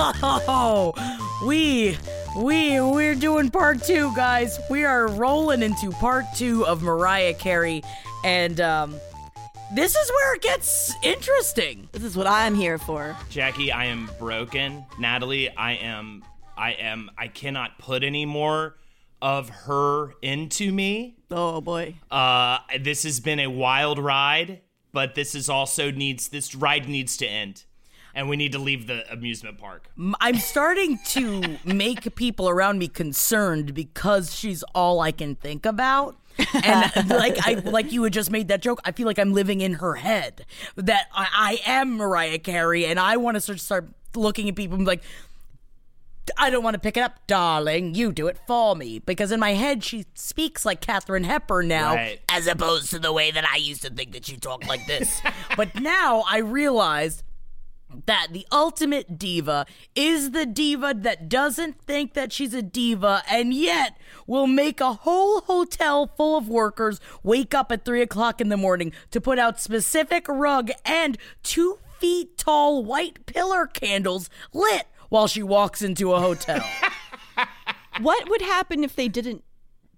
Oh, we, we, we're doing part two, guys. We are rolling into part two of Mariah Carey, and um, this is where it gets interesting. This is what I'm here for. Jackie, I am broken. Natalie, I am I am I cannot put any more of her into me. Oh boy. Uh this has been a wild ride, but this is also needs this ride needs to end. And we need to leave the amusement park. I'm starting to make people around me concerned because she's all I can think about. and like I like you had just made that joke, I feel like I'm living in her head. That I, I am Mariah Carey, and I want to start start looking at people and be like, I don't want to pick it up, darling. You do it for me. Because in my head, she speaks like Katharine Hepburn now, Right. as opposed to the way that I used to think that she talked like this. but now I realized that the ultimate diva is the diva that doesn't think that she's a diva and yet will make a whole hotel full of workers wake up at three o'clock in the morning to put out specific rug and two feet tall white pillar candles lit while she walks into a hotel. What would happen if they didn't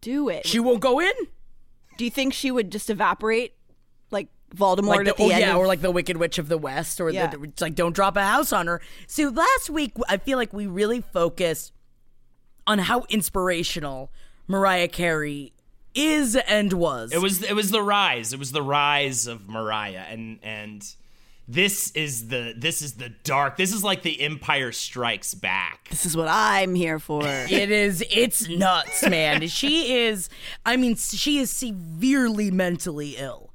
do it? she won't go in? do you think she would just evaporate like Voldemort Like the, at the oh, end? yeah, of- or like the Wicked Witch of the West, or Yeah. the, it's like don't drop a house on her. So last week, I feel like we really focused on how inspirational Mariah Carey is and was. It was it was the rise. It was the rise of Mariah and and this is the this is the dark. This is like the Empire Strikes Back. this is what I'm here for. It is. It's nuts, man. she is. I mean, she is severely mentally ill.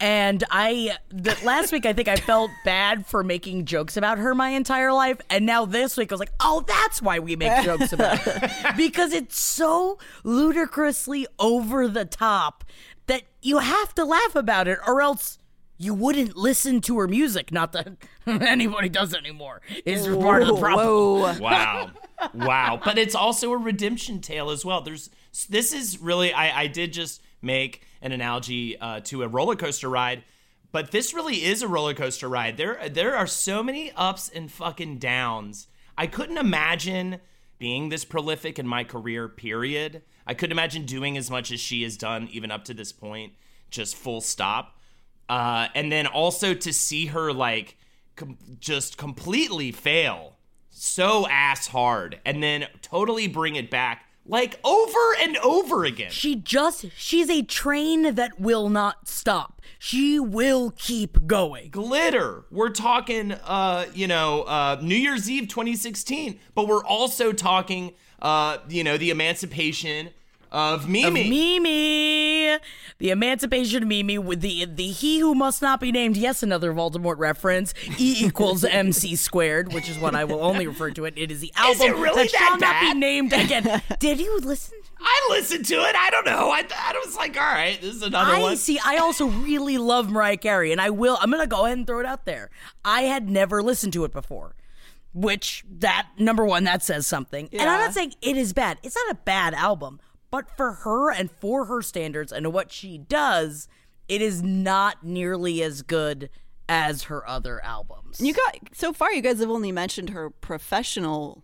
And I, the, last week, I think I felt bad for making jokes about her my entire life. And now this week, I was like, oh, that's why we make jokes about her. Because it's so ludicrously over the top that you have to laugh about it, or else you wouldn't listen to her music. Not that anybody does anymore, is part of the problem. Whoa. Wow. wow. But it's also a redemption tale as well. There's this is really I, I did just make an analogy uh, to a roller coaster ride, but this really is a roller coaster ride. There there are so many ups and fucking downs. I couldn't imagine being this prolific in my career, period. I couldn't imagine doing as much as she has done even up to this point, just full stop. Uh, and then also to see her like com- just completely fail so ass hard and then totally bring it back like over and over again. She just, she's a train that will not stop. She will keep going. Glitter. We're talking uh, you know, uh New Year's Eve 2016, but we're also talking uh, you know, the emancipation of Mimi. Mimi, the emancipation of Mimi with the the he who must not be named. Yes, another Voldemort reference. E equals MC squared, which is what I will only refer to it. It is the album it really that that shall not be named again. Did you listen? I listened to it. I don't know. I, I was like, all right, this is another I one. see. I also really love Mariah Carey, and I will. I'm gonna go ahead and throw it out there. I had never listened to it before, which that number one that says something. And I'm not saying it is bad. It's not a bad album, but for her and for her standards and what she does, it is not nearly as good as her other albums. You got so far. You guys have only mentioned her professional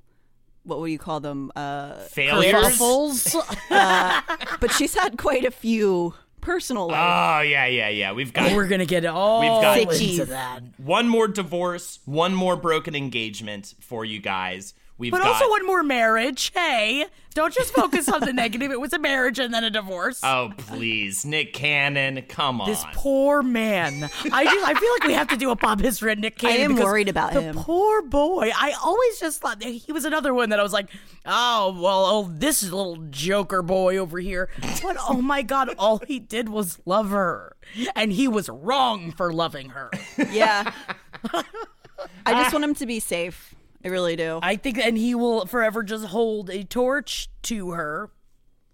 what would you call them? Uh, Failures. Kerfuffles. but she's had quite a few personal life. Oh yeah, yeah, yeah. We've got We're gonna get all We've got- into Sickies. that. one more divorce, one more broken engagement for you guys. We've But got also one more marriage. Hey, don't just focus on the negative. It was a marriage and then a divorce. Oh please, Nick Cannon, come on. This poor man. I just, I feel like we have to do a pop history on Nick Cannon. I am worried about him. the him. poor boy. I always just thought that he was another one that I was like, oh well, oh this little joker boy over here. But oh my god, all he did was love her, and he was wrong for loving her. Yeah. I just want him to be safe. I really do. I think, and he will forever just hold a torch to her.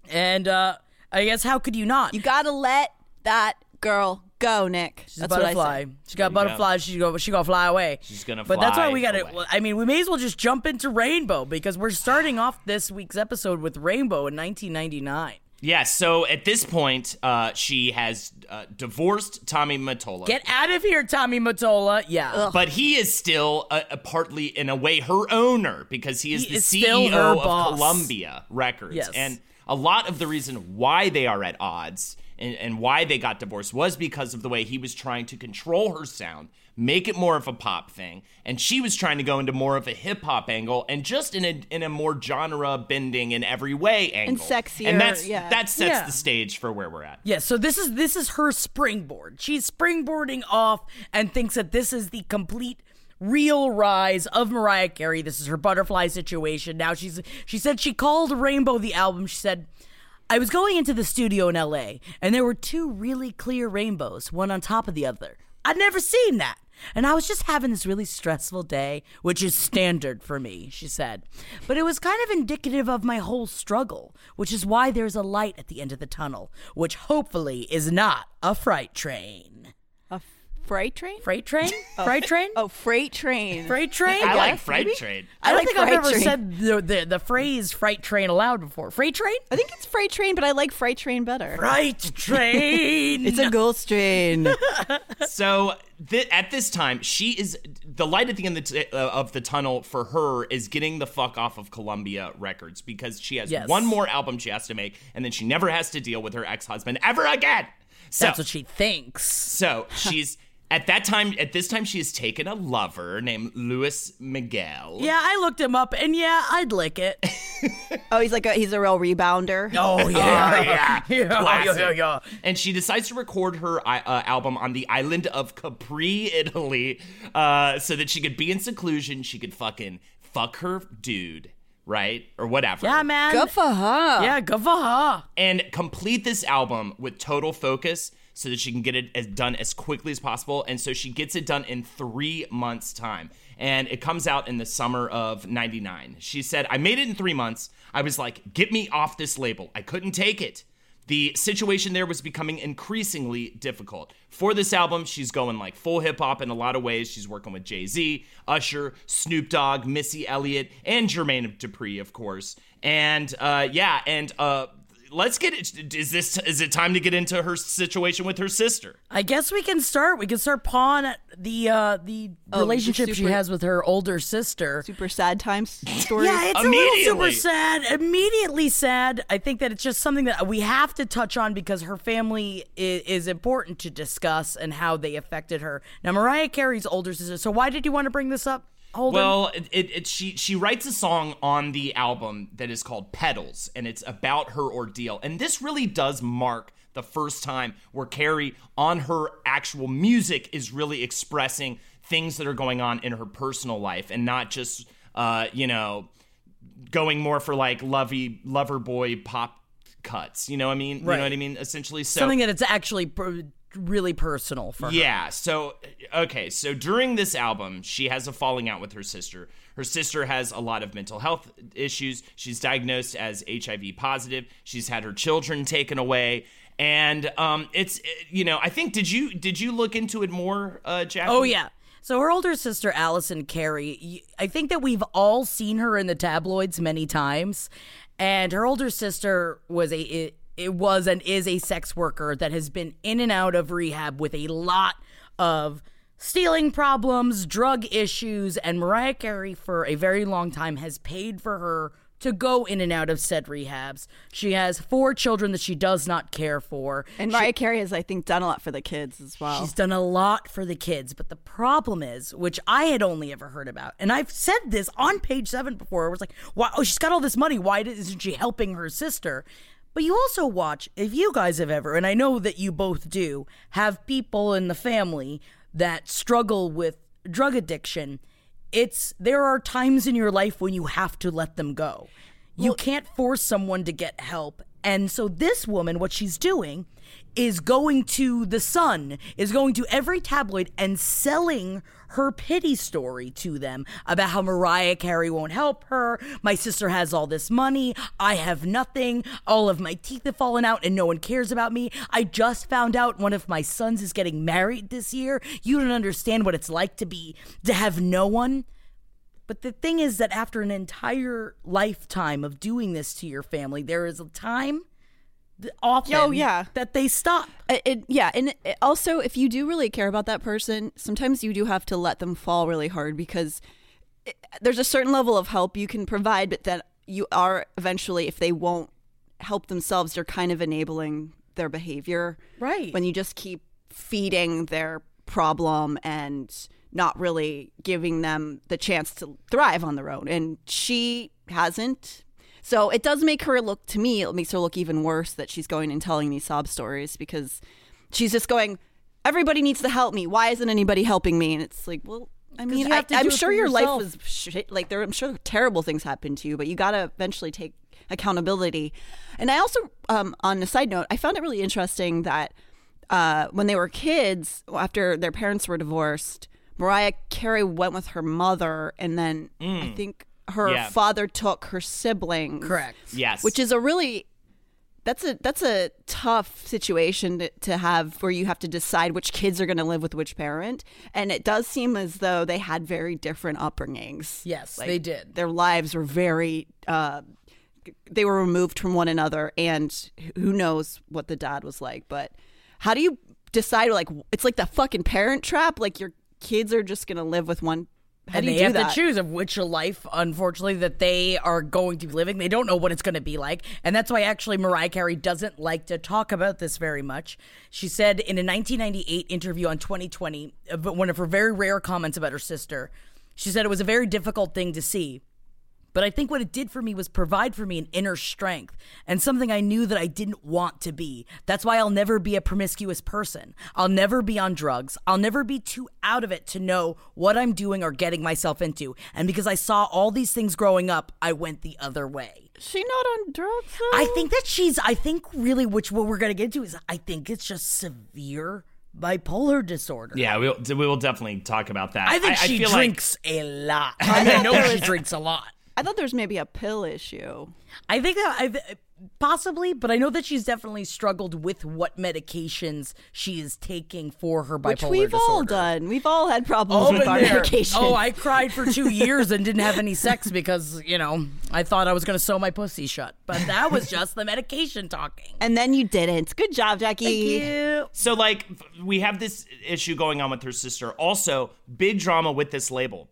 And uh I guess how could you not? You gotta let that girl go, Nick. She's That's a what I butterfly. say. She got butterflies. She go. She gonna fly away. She's gonna But that's why we got to. away. I mean, we may as well just jump into Rainbow because we're starting off this week's episode with Rainbow in 1999. Yeah, so at this point, uh, she has uh, divorced Tommy Mottola. Get out of here, Tommy Mottola. Yeah. but he is still uh, a partly, in a way, her owner because he is He the is CEO of boss. Columbia Records. Yes. And a lot of the reason why they are at odds and, and why they got divorced was because of the way he was trying to control her sound, make it more of a pop thing, and she was trying to go into more of a hip hop angle and just in a in a more genre bending in every way angle. sexier, And that's yeah. that sets Yeah. the stage for where we're at. Yeah, so this is this is her springboard. She's springboarding off and thinks that this is the complete real rise of Mariah Carey. This is her butterfly situation. Now she's she said she called Rainbow the album. She said I was going into the studio in LA and there were two really clear rainbows, one on top of the other. I'd never seen that. And I was just having this really stressful day, which is standard for me, she said. But it was kind of indicative of my whole struggle, which is why there's a light at the end of the tunnel, which hopefully is not a freight train. A freight train? Freight train? Freight train? Oh, freight train. Freight train? I like Freight maybe? Trade. I don't like think I've ever train. said the, the, the phrase freight train aloud before. Freight train? I think it's freight train, but I like freight train better. Freight train! It's a ghost train. So th- at this time, she is the light at the end of the, t- uh, of the tunnel for her is getting the fuck off of Columbia Records because she has Yes. one more album she has to make, and then she never has to deal with her ex husband ever again. So, That's what she thinks. so she's at that time. At this time, she has taken a lover named Luis Miguel. Yeah, I looked him up, and yeah, I'd lick it. oh, he's like a, he's a real rebounder. Oh yeah, yeah. yeah, Classic. yeah, yeah. And she decides to record her uh, album on the island of Capri, Italy, uh, so that she could be in seclusion. She could fucking fuck her dude, right? Or whatever. Yeah, man. Good for her. Yeah, good for her. And complete this album with total focus so that she can get it as done as quickly as possible. And so she gets it done in three months' time. And it comes out in the summer of 99. She said, I made it in three months. I was like, get me off this label. I couldn't take it. The situation there was becoming increasingly difficult. For this album, she's going like full hip hop in a lot of ways. She's working with Jay Z, Usher, Snoop Dogg, Missy Elliott, and Jermaine Dupri, of course. And uh, yeah, and uh, let's get it. Is this is it time to get into her situation with her sister? I guess we can start. We can start pawing the uh, the Oh, relationship the she has with her older sister. Super sad times story. Yeah, it's a little super sad. Immediately sad. I think that it's just something that we have to touch on because her family is, is important to discuss and how they affected her. Now, Mariah Carey's older sister. So, why did you want to bring this up? Holden? Well, it, it, it she she writes a song on the album that is called Petals, and it's about her ordeal. And this really does mark the first time where Carey, on her actual music, is really expressing things that are going on in her personal life, and not just uh, you know going more for like lovey lover boy pop cuts. You know what I mean? You know what I mean? Essentially, so something that it's actually really personal for her. yeah. So, okay. So during this album, she has a falling out with her sister. Her sister has a lot of mental health issues. She's diagnosed as HIV positive. She's had her children taken away. And um, it's you know I think did you did you look into it more, uh, Jackie? Oh yeah. So her older sister Allison Carey, I think that we've all seen her in the tabloids many times, and her older sister was a it, was and is a sex worker that has been in and out of rehab with a lot of stealing problems, drug issues, and Mariah Carey for a very long time has paid for her to go in and out of said rehabs. She has four children that she does not care for. And Mariah Carey has, I think, done a lot for the kids as well. She's done a lot for the kids, but the problem is, which I had only ever heard about, and I've said this on page seven before, it was like, why, oh, she's got all this money. Why isn't she helping her sister? But you also watch, if you guys have ever, and I know that you both do, have people in the family that struggle with drug addiction, it's there are times in your life when you have to let them go. You can't force someone to get help. And so this woman, what she's doing is going to the Sun, is going to every tabloid and selling her pity story to them about how Mariah Carey won't help her. My sister has all this money. I have nothing. All of my teeth have fallen out and no one cares about me. I just found out one of my sons is getting married this year. You don't understand what it's like to be, to have no one. But the thing is that after an entire lifetime of doing this to your family, there is a time often Oh, yeah. that they stop. It, it- yeah, and it, also if you do really care about that person, sometimes you do have to let them fall really hard because it, there's a certain level of help you can provide, but then you are eventually, if they won't help themselves, you're kind of enabling their behavior. Right. When you just keep feeding their problem and not really giving them the chance to thrive on their own. And she hasn't. So it does make her look, to me, it makes her look even worse that she's going and telling these sob stories because she's just going, everybody needs to help me. Why isn't anybody helping me? And it's like, well, I mean, I, have to do I'm sure your yourself. life was shit. Like, there, I'm sure terrible things happened to you, but you got to eventually take accountability. And I also, um, on a side note, I found it really interesting that uh, when they were kids, after their parents were divorced, Mariah Carey went with her mother, and then I think her. Yeah. father took her siblings. Correct. Yes. Which is a really that's a that's a tough situation to, to have where you have to decide which kids are going to live with which parent, and it does seem as though they had very different upbringings. Yes, Like, they did. Their lives were very. Uh, they were removed from one another, and who knows what the dad was like. But how do you decide? Like, it's like the fucking parent trap. Like your kids are just going to live with one. How and they have that? to choose of which life, unfortunately, that they are going to be living. They don't know what it's going to be like. And that's why actually Mariah Carey doesn't like to talk about this very much. She said in a 1998 interview on 2020, uh, one of her very rare comments about her sister, she said it was a very difficult thing to see. But I think what it did for me was provide for me an inner strength and something I knew that I didn't want to be. That's why I'll never be a promiscuous person. I'll never be on drugs. I'll never be too out of it to know what I'm doing or getting myself into. And because I saw all these things growing up, I went the other way. She not on drugs. Though? I think that she's, I think really, which what we're going to get to is I think it's just severe bipolar disorder. yeah, we'll, we will definitely talk about that. I think she feel drinks a lot. I, mean, I know she drinks a lot. I thought there was maybe a pill issue. I think that I've possibly, but I know that she's definitely struggled with what medications she is taking for her bipolar Which we've disorder. all done. We've all had problems Oh, with our there. medication. Oh, I cried for two years and didn't have any sex because you know I thought I was going to sew my pussy shut, but that was just the medication talking. and then you didn't. Good job, Jackie. Thank you. So like we have this issue going on with her sister. Also, big drama with this label.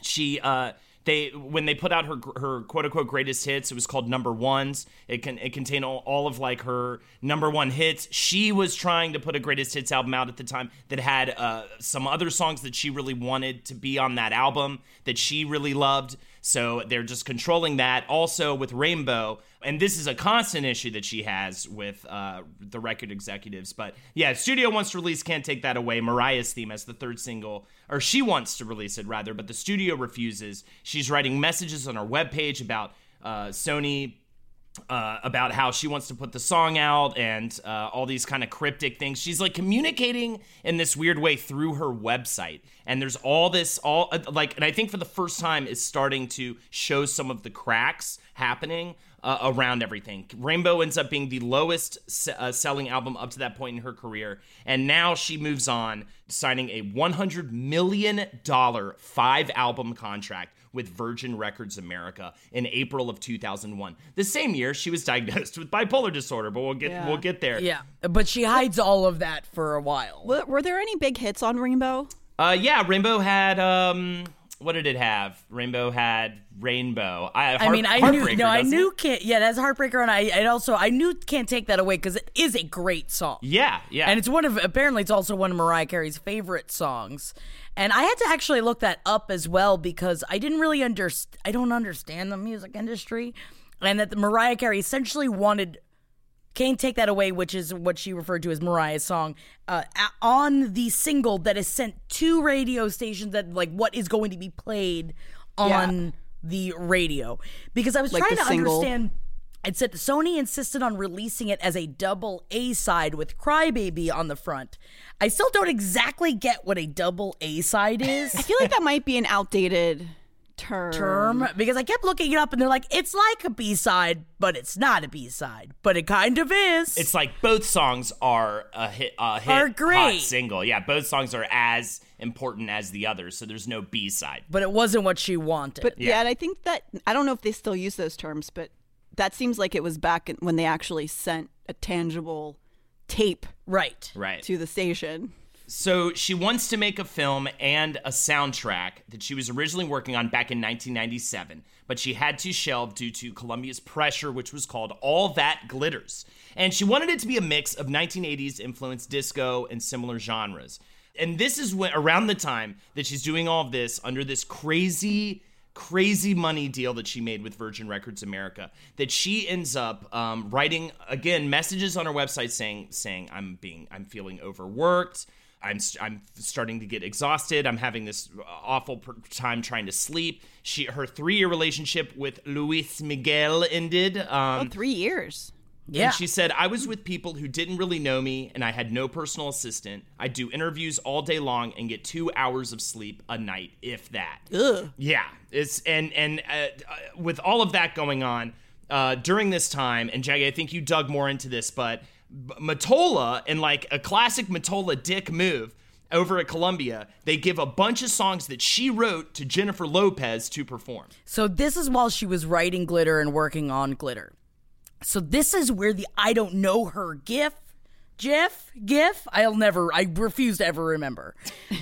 She uh they when they put out her her quote unquote greatest hits, it was called number ones. It can it contained all, all of like her number one hits. She was trying to put a greatest hits album out at the time that had uh, some other songs that she really wanted to be on that album that she really loved. So they're just controlling that. Also with Rainbow, and this is a constant issue that she has with uh, the record executives. But yeah, studio wants to release Can't Take That Away, Mariah's theme as the third single, or she wants to release it rather, but the studio refuses. She's writing messages on her webpage about uh, Sony uh, about how she wants to put the song out and uh, all these kind of cryptic things. She's like communicating in this weird way through her website, and there's all this, all uh, like, and I think for the first time is starting to show some of the cracks happening. Uh, around everything, Rainbow ends up being the lowest uh, selling album up to that point in her career, and now she moves on, signing a 100 million dollar five album contract with Virgin Records America in April of 2001. The same year she was diagnosed with bipolar disorder, but we'll get Yeah. we'll get there. Yeah, but she hides all of that for a while. Were, were there any big hits on Rainbow? Uh, yeah, Rainbow had um, what did it have? Rainbow had Rainbow. I, I mean, I knew no, I knew can't. Yeah, that's Heartbreaker, and I and also I knew can't take that away because it is a great song. Yeah, yeah. And it's one of apparently it's also one of Mariah Carey's favorite songs. And I had to actually look that up as well because I didn't really understand I don't understand the music industry and that the Mariah Carey essentially wanted Can't Take That Away, which is what she referred to as Mariah's song, uh, on the single that is sent to radio stations that like what is going to be played on the radio. Because I was Like trying to single. understand it said Sony insisted on releasing it as a double A side with Crybaby on the front. I still don't exactly get what a double A side is. I feel like that might be an outdated term. term because I kept looking it up and they're like, it's like a B side, but it's not a B side, but it kind of is. It's like both songs are a hit, a hit Are hot great. single. Yeah, both songs are as important as the others, so there's no B side. but it wasn't what she wanted. But yeah. and I think that I don't know if they still use those terms, but that seems like it was back when they actually sent a tangible tape right. Right. to the station. So she wants to make a film and a soundtrack that she was originally working on back in 1997, but she had to shelve due to Columbia's pressure, which was called All That Glitters. And she wanted it to be a mix of 1980s influenced disco and similar genres. And this is when around the time that she's doing all of this under this crazy crazy money deal that she made with Virgin Records America that she ends up um, writing again messages on her website saying saying I'm being I'm feeling overworked I'm I'm starting to get exhausted I'm having this awful per- time trying to sleep she her 3 year relationship with Luis Miguel ended um, Oh, three years. Yeah. and she said, I was with people who didn't really know me and I had no personal assistant. I do interviews all day long and get two hours of sleep a night, if that. Ugh. Yeah. It's and and uh, uh, with all of that going on uh, during this time, and Jackie, I think you dug more into this, but B- Mottola and like a classic Mottola dick move over at Columbia, they give a bunch of songs that she wrote to Jennifer Lopez to perform. So this is while she was writing Glitter and working on Glitter. So this is where the I don't know her gif, GIF, GIF, I'll never, I refuse to ever remember.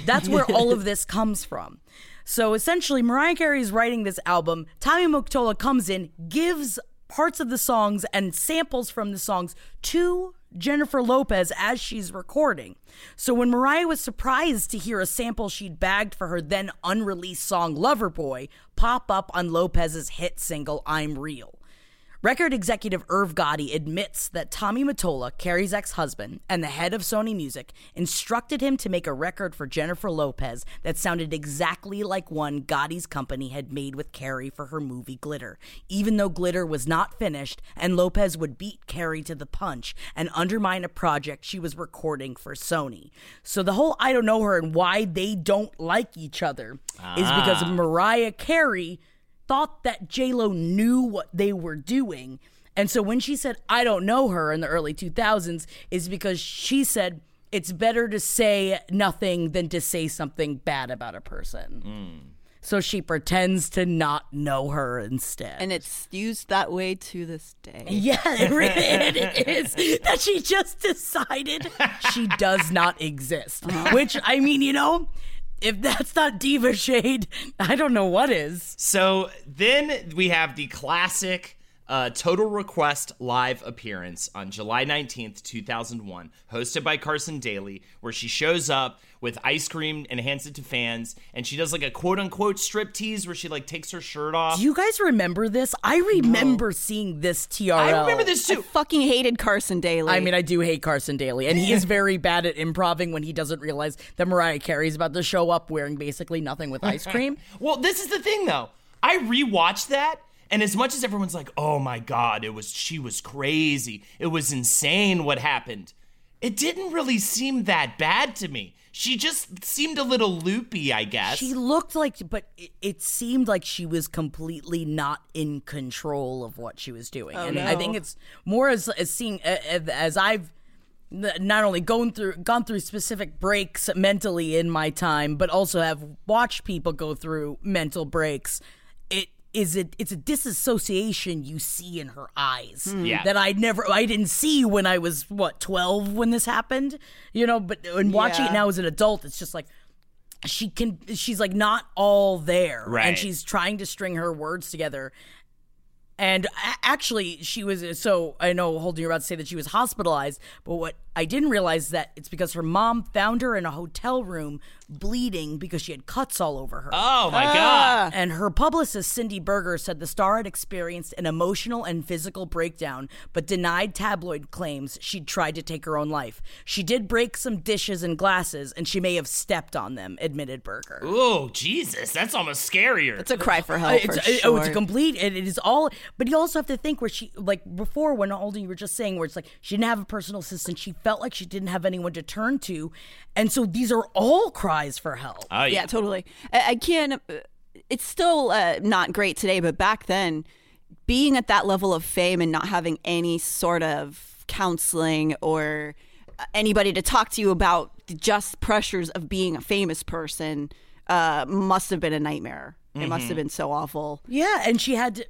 That's where all of this comes from. So essentially, Mariah Carey is writing this album. Tommy Mottola comes in, gives parts of the songs and samples from the songs to Jennifer Lopez as she's recording. So when Mariah was surprised to hear a sample she'd bagged for her then unreleased song Loverboy pop up on Lopez's hit single I'm Real. Record executive Irv Gotti admits that Tommy Mottola, Carey's ex husband and the head of Sony Music, instructed him to make a record for Jennifer Lopez that sounded exactly like one Gotti's company had made with Carey for her movie Glitter, even though Glitter was not finished and Lopez would beat Carey to the punch and undermine a project she was recording for Sony. So the whole I don't know her and why they don't like each other is because ah. Mariah Carey thought that Lo knew what they were doing. And so when she said, I don't know her in the early 2000s, is because she said, it's better to say nothing than to say something bad about a person. Mm. So she pretends to not know her instead. And it's used that way to this day. yeah, it really it is that she just decided she does not exist. Uh-huh. Which, I mean, you know, if that's not diva shade, I don't know what is. So then we have the classic uh, Total Request live appearance on July 19th, 2001, hosted by Carson Daly, where she shows up with ice cream and hands it to fans, and she does like a quote unquote strip tease where she like takes her shirt off. Do you guys remember this? I remember seeing this TRL. I remember this I too. fucking hated Carson Daly. I mean, I do hate Carson Daly, and he is very bad at improving when he doesn't realize that Mariah Carey's about to show up wearing basically nothing with ice cream. Well, this is the thing though. I rewatched that, and as much as everyone's like, "Oh my god, it was she was crazy. It was insane what happened." It didn't really seem that bad to me. She just seemed a little loopy, I guess. She looked like, but it, it seemed like she was completely not in control of what she was doing. Oh, and I think it's more as as seeing as, as I've not only gone through gone through specific breaks mentally in my time, but also have watched people go through mental breaks. It is it it's a disassociation you see in her eyes hmm. Yeah. that I never I didn't see when I was what 12 when this happened you know but in watching Yeah. it now as an adult it's just like she can she's like not all there Right. and she's trying to string her words together and actually she was so i know holding you're about to say that she was hospitalized but what i didn't realize that it's because her mom found her in a hotel room bleeding because she had cuts all over her Oh my god. and her publicist, Cindi Berger, said the star had experienced an emotional and physical breakdown, but denied tabloid claims she'd tried to take her own life. She did break some dishes and glasses, and she may have stepped on them, admitted Berger. Oh Jesus, that's almost scarier. It's a cry for help. It's, for uh, oh, it's a complete. It, it is all. But you also have to think where she, like before, when Holden you were just saying, where it's like she didn't have a personal assistant. She felt like she didn't have anyone to turn to, and so these are all cries for help. Oh yeah. yeah, totally. I, I can't. uh, It's still uh, not great today, but back then, being at that level of fame and not having any sort of counseling or uh, anybody to talk to you about the just pressures of being a famous person uh, must have been a nightmare. It must have been so awful. Yeah, and she had to.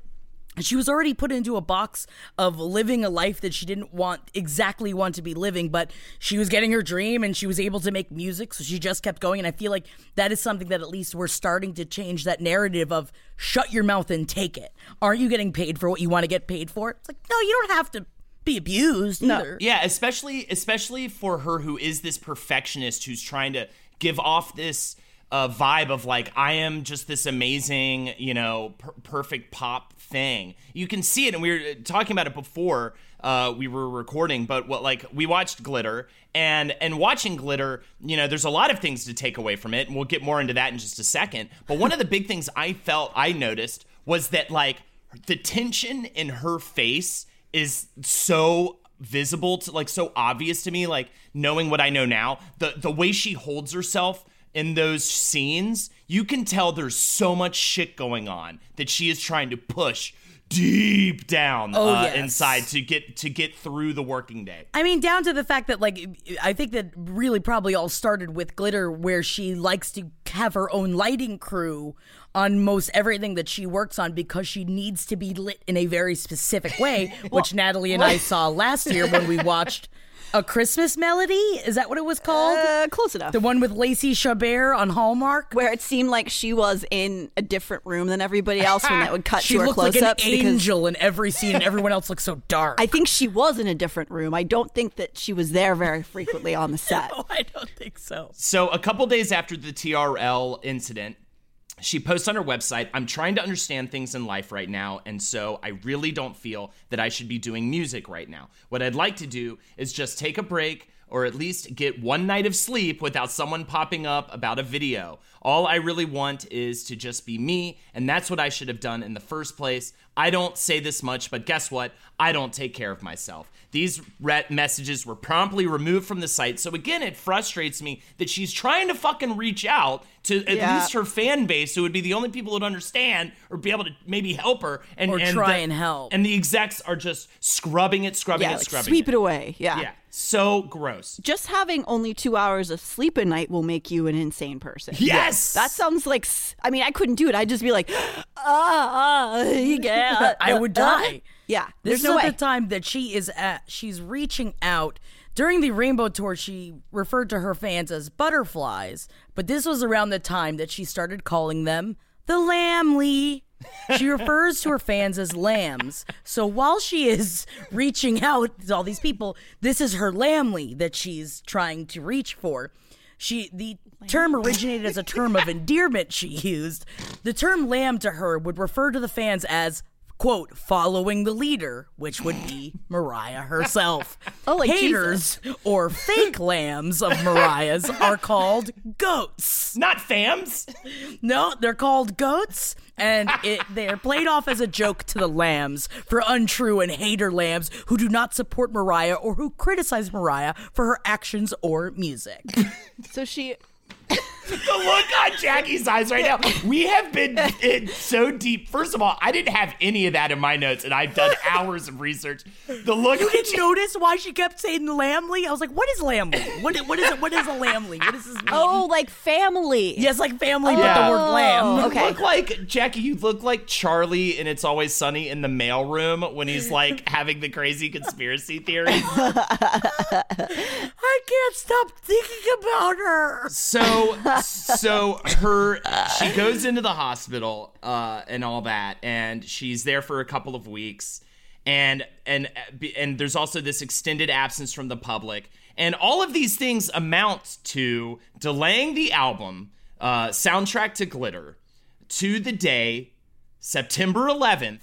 She was already put into a box of living a life that she didn't want exactly want to be living, but she was getting her dream and she was able to make music, so she just kept going. And I feel like that is something that at least we're starting to change that narrative of shut your mouth and take it. Aren't you getting paid for what you want to get paid for? It's like, no, you don't have to be abused either. Yeah, especially especially for her who is this perfectionist who's trying to give off this uh, vibe of like I am just this amazing, you know, per- perfect pop thing. You can see it, and we were talking about it before uh, we were recording. But what like we watched Glitter, and and watching Glitter, you know, there's a lot of things to take away from it, and we'll get more into that in just a second. But one of the big things I felt I noticed was that like the tension in her face is so visible to like so obvious to me like knowing what I know now the the way she holds herself in those scenes you can tell there's so much shit going on that she is trying to push deep down Oh, uh, yes. inside to get to get through the working day I mean, down to the fact that, like, I think that really probably all started with Glitter, where she likes to have her own lighting crew on most everything that she works on because she needs to be lit in a very specific way, which Natalie and I saw last year when we watched A Christmas Melody. Is that what it was called? Uh, close enough. the one with Lacey Chabert on Hallmark? Where it seemed like she was in a different room than everybody else when that would cut She to her looked like an close-ups. because angel in every scene, and everyone else looked so dark. I think she was in a different room. I don't think that she was there very frequently on the set. Oh, I don't think so. So, a couple days after the TRL incident, she posts on her website, I'm trying to understand things in life right now, and so I really don't feel that I should be doing music right now. What I'd like to do is just take a break or at least get one night of sleep without someone popping up about a video. All I really want is to just be me, and that's what I should have done in the first place. I don't say this much, but guess what? I don't take care of myself. These messages were promptly removed from the site. So again, it frustrates me that she's trying to fucking reach out to at Yeah. least her fan base, who would be the only people who'd understand or be able to maybe help her and Or and try the- and help. And the execs are just scrubbing it, scrubbing Yeah, it, like scrubbing sweep it. it away. Yeah. Yeah, so gross. Just having only two hours of sleep a night will make you an insane person. Yes, That sounds like. I mean, I couldn't do it. I'd just be like, ah, ah yeah. I would uh, uh, die. Yeah. This There's no is way. the time that she is at. She's reaching out. During the Rainbow Tour, she referred to her fans as butterflies, but this was around the time that she started calling them the Lambily. She refers to her fans as lambs. So while she is reaching out to all these people, this is her Lambily that she's trying to reach for. She the term originated as a term of endearment she used. The term lamb to her would refer to the fans as quote following the leader, which would be Mariah herself. Oh, like Haters or fake lambs of Mariah's are called goats. not fams. No, they're called goats, and it, they're played off as a joke to the lambs for untrue and hater lambs who do not support Mariah or who criticize Mariah for her actions or music. So she. The look on Jackie's eyes right now. We have been in so deep. First of all, I didn't have any of that in my notes, and I've done hours of research. The look You on didn't notice why she kept saying Lambily? I was like, what is Lambily? What, what is it? What is a Lambily? What does this mean? Oh, like family. yes, like family, but the word oh, lamb. You Okay. look like Jackie. You look like Charlie, and it's always sunny in the mailroom when he's like having the crazy conspiracy theories. I can't stop thinking about her. So so her she goes into the hospital uh, and all that, and she's there for a couple of weeks, and and and there's also this extended absence from the public, and all of these things amount to delaying the album uh, soundtrack to Glitter to the day September 11th.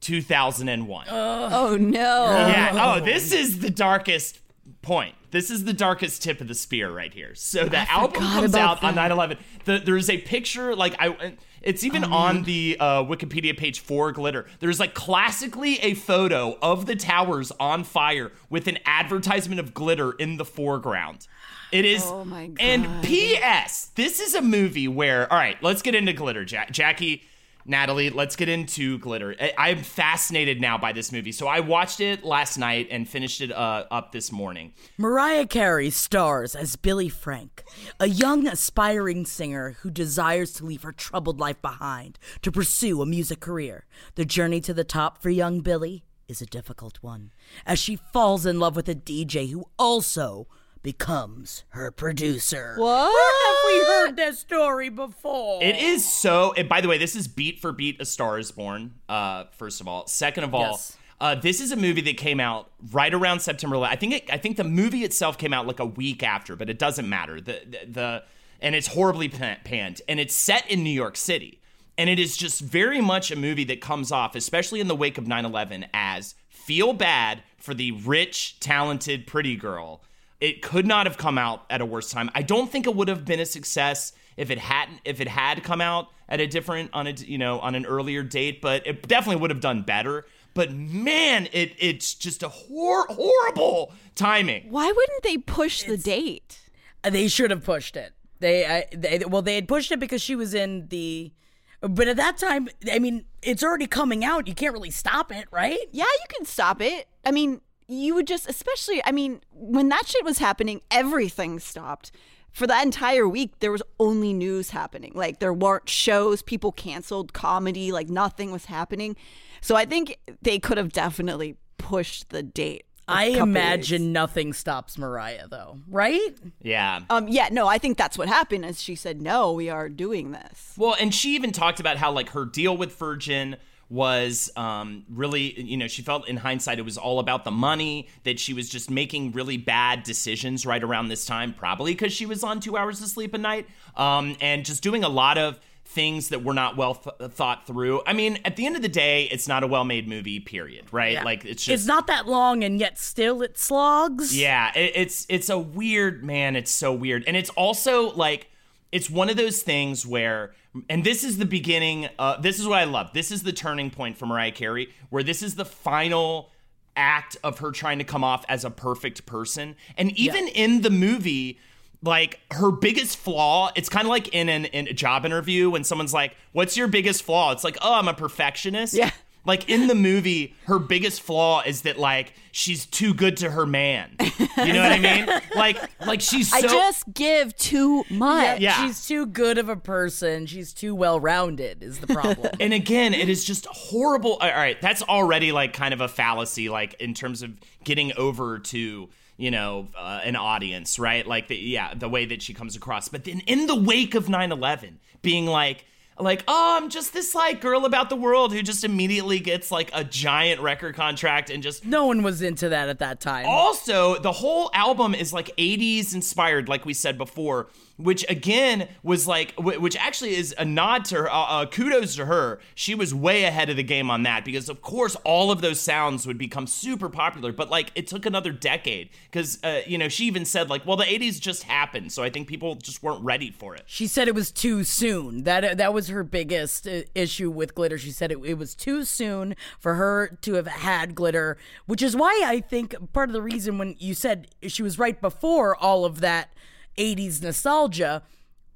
2001. Oh no. Yeah. Oh, this is the darkest point. This is the darkest tip of the spear right here. So the album comes out on that. 9/11. The, there's a picture like I it's even on the uh, Wikipedia page for Glitter. There's like classically a photo of the towers on fire with an advertisement of glitter in the foreground. It is Oh my God. and P.S. This is a movie where all right, let's get into Glitter. Jack- Jackie Natalie, let's get into Glitter. I- I'm fascinated now by this movie. So I watched it last night and finished it uh, up this morning. Mariah Carey stars as Billie Frank, a young aspiring singer who desires to leave her troubled life behind to pursue a music career. The journey to the top for young Billy is a difficult one, as she falls in love with a DJ who also becomes her producer. What? Where have we heard this story before? It is so. And by the way, this is beat for beat A Star Is Born. Uh, first of all, second of all, Yes. uh, this is a movie that came out right around September. 11th. I think. It, I think the movie itself came out like a week after, but it doesn't matter. The the, the and it's horribly panned, and it's set in New York City, and it is just very much a movie that comes off, especially in the wake of 9/11, as feel bad for the rich, talented, pretty girl. It could not have come out at a worse time. I don't think it would have been a success if it hadn't if it had come out at a different on a you know on an earlier date, but it definitely would have done better. But man, it it's just a hor- horrible timing. Why wouldn't they push the date? Uh, they should have pushed it. They, I, they, well, they had pushed it because she was in the. But at that time, I mean, it's already coming out. You can't really stop it, right? Yeah, you can stop it. I mean, you would just, especially, I mean, when that shit was happening, everything stopped. For that entire week, there was only news happening. Like, there weren't shows, people canceled comedy, like, nothing was happening. So I think they could have definitely pushed the date. I imagine weeks. nothing stops Mariah, though, right? Yeah. Um, yeah, no, I think that's what happened. As she said, no, we are doing this. Well, and she even talked about how like her deal with Virgin was um, really, you know, she felt in hindsight it was all about the money, that she was just making really bad decisions right around this time, probably because she was on two hours of sleep a night um, and just doing a lot of things that were not well th- thought through. I mean, at the end of the day, it's not a well made movie, period, right? Like, it's just. It's not that long, and yet still it slogs. Yeah, it, it's it's a weird man. It's so weird, and it's also like it's one of those things where, and this is the beginning. Uh, this is what I love. This is the turning point for Mariah Carey, where this is the final act of her trying to come off as a perfect person, and even in the movie. Like her biggest flaw, it's kind of like in, an, in a job interview when someone's like, "What's your biggest flaw?" It's like, "Oh, I'm a perfectionist." Yeah. Like in the movie, her biggest flaw is that like she's too good to her man. You know what I mean? Like like she's so I just give too much. Yeah. She's too good of a person. She's too well rounded, is the problem. and again, it is just horrible. All right, that's already like kind of a fallacy, like in terms of getting over to you know uh, an audience, right? Like the yeah, the way that she comes across. But then in the wake of 9/11, being like. Like, oh, I'm just this like girl about the world who just immediately gets like a giant record contract and just no one was into that at that time. Also, the whole album is like 80s inspired, like we said before, which again was like, which actually is a nod to her, uh, uh, kudos to her. She was way ahead of the game on that because, of course, all of those sounds would become super popular, but like it took another decade because, uh, you know, she even said, like, well, the 80s just happened. So I think people just weren't ready for it. She said it was too soon. That that was her biggest issue with glitter. She said it, it was too soon for her to have had glitter, which is why I think part of the reason when you said she was right before all of that 80s nostalgia.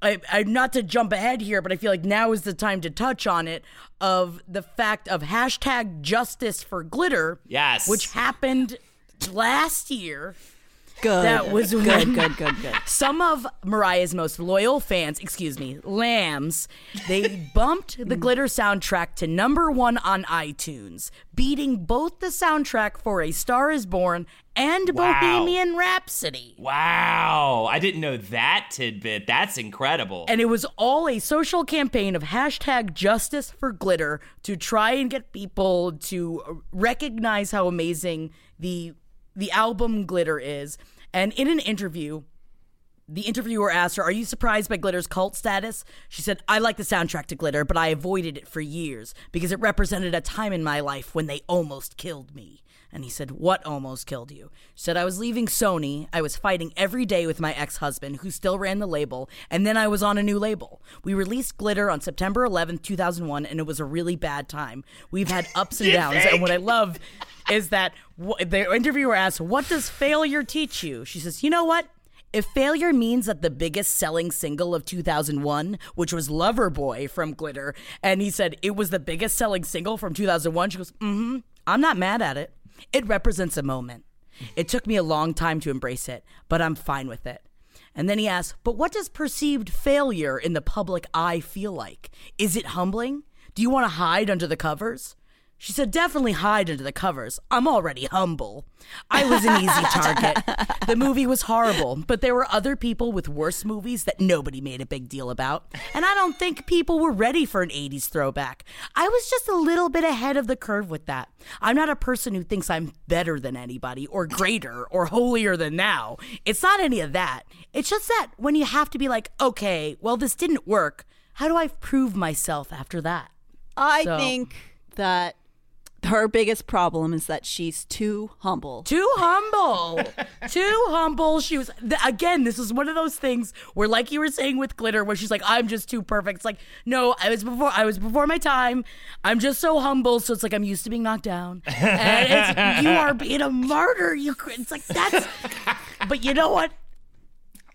I, I not to jump ahead here, but I feel like now is the time to touch on it of the fact of hashtag justice for glitter. Yes. Which happened last year. Good. That was good, when good, good, good. Some of Mariah's most loyal fans, excuse me, lambs, they bumped the Glitter soundtrack to number one on iTunes, beating both the soundtrack for A Star is Born and Wow. Bohemian Rhapsody. Wow. I didn't know that tidbit. That's incredible. And it was all a social campaign of hashtag justice for glitter to try and get people to recognize how amazing the the album Glitter is. And in an interview, the interviewer asked her, Are you surprised by Glitter's cult status? She said, I like the soundtrack to Glitter, but I avoided it for years because it represented a time in my life when they almost killed me. And he said, What almost killed you? She said, I was leaving Sony. I was fighting every day with my ex husband, who still ran the label, and then I was on a new label. We released Glitter on September 11th, 2001, and it was a really bad time. We've had ups and downs. think? And what I love is that wh- the interviewer asked, What does failure teach you? She says, You know what? If failure means that the biggest selling single of 2001, which was Loverboy from Glitter, and he said it was the biggest selling single from 2001, she goes, mm hmm, I'm not mad at it. It represents a moment. It took me a long time to embrace it, but I'm fine with it. And then he asks, But what does perceived failure in the public eye feel like? Is it humbling? Do you want to hide under the covers? She said, Definitely hide under the covers. I'm already humble. I was an easy target. The movie was horrible, but there were other people with worse movies that nobody made a big deal about. And I don't think people were ready for an 80s throwback. I was just a little bit ahead of the curve with that. I'm not a person who thinks I'm better than anybody, or greater, or holier than now. It's not any of that. It's just that when you have to be like, okay, well, this didn't work, how do I prove myself after that? I So- think that her biggest problem is that she's too humble. Too humble. Too humble. She was th- again, this is one of those things where like you were saying with glitter where she's like I'm just too perfect. It's like, no, I was before I was before my time. I'm just so humble so it's like I'm used to being knocked down. And it's, you are being a martyr. You cr- it's like that's But you know what?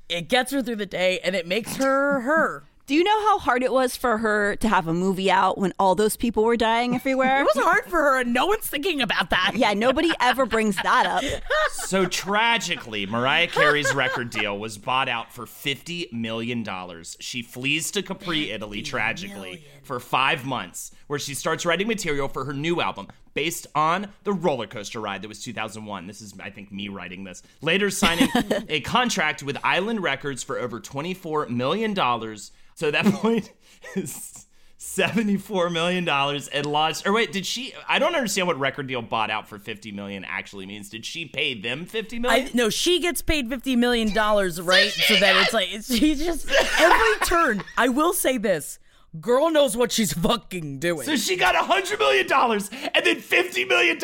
It gets her through the day and it makes her her. Do you know how hard it was for her to have a movie out when all those people were dying everywhere? It was hard for her and no one's thinking about that. Yeah, nobody ever brings that up. So tragically, Mariah Carey's record deal was bought out for $50 million. She flees to Capri, Italy, tragically, for five months, where she starts writing material for her new album based on the roller coaster ride that was 2001. This is, I think, me writing this. Later signing a contract with Island Records for over $24 million. So at that point, is $74 million and launched. Or wait, did she? I don't understand what record deal bought out for 50 million actually means. Did she pay them $50 million? I, no, she gets paid fifty million dollars, right? so that it's like it's, she's just every turn. I will say this: girl knows what she's fucking doing. So she got $100 million and then $50 million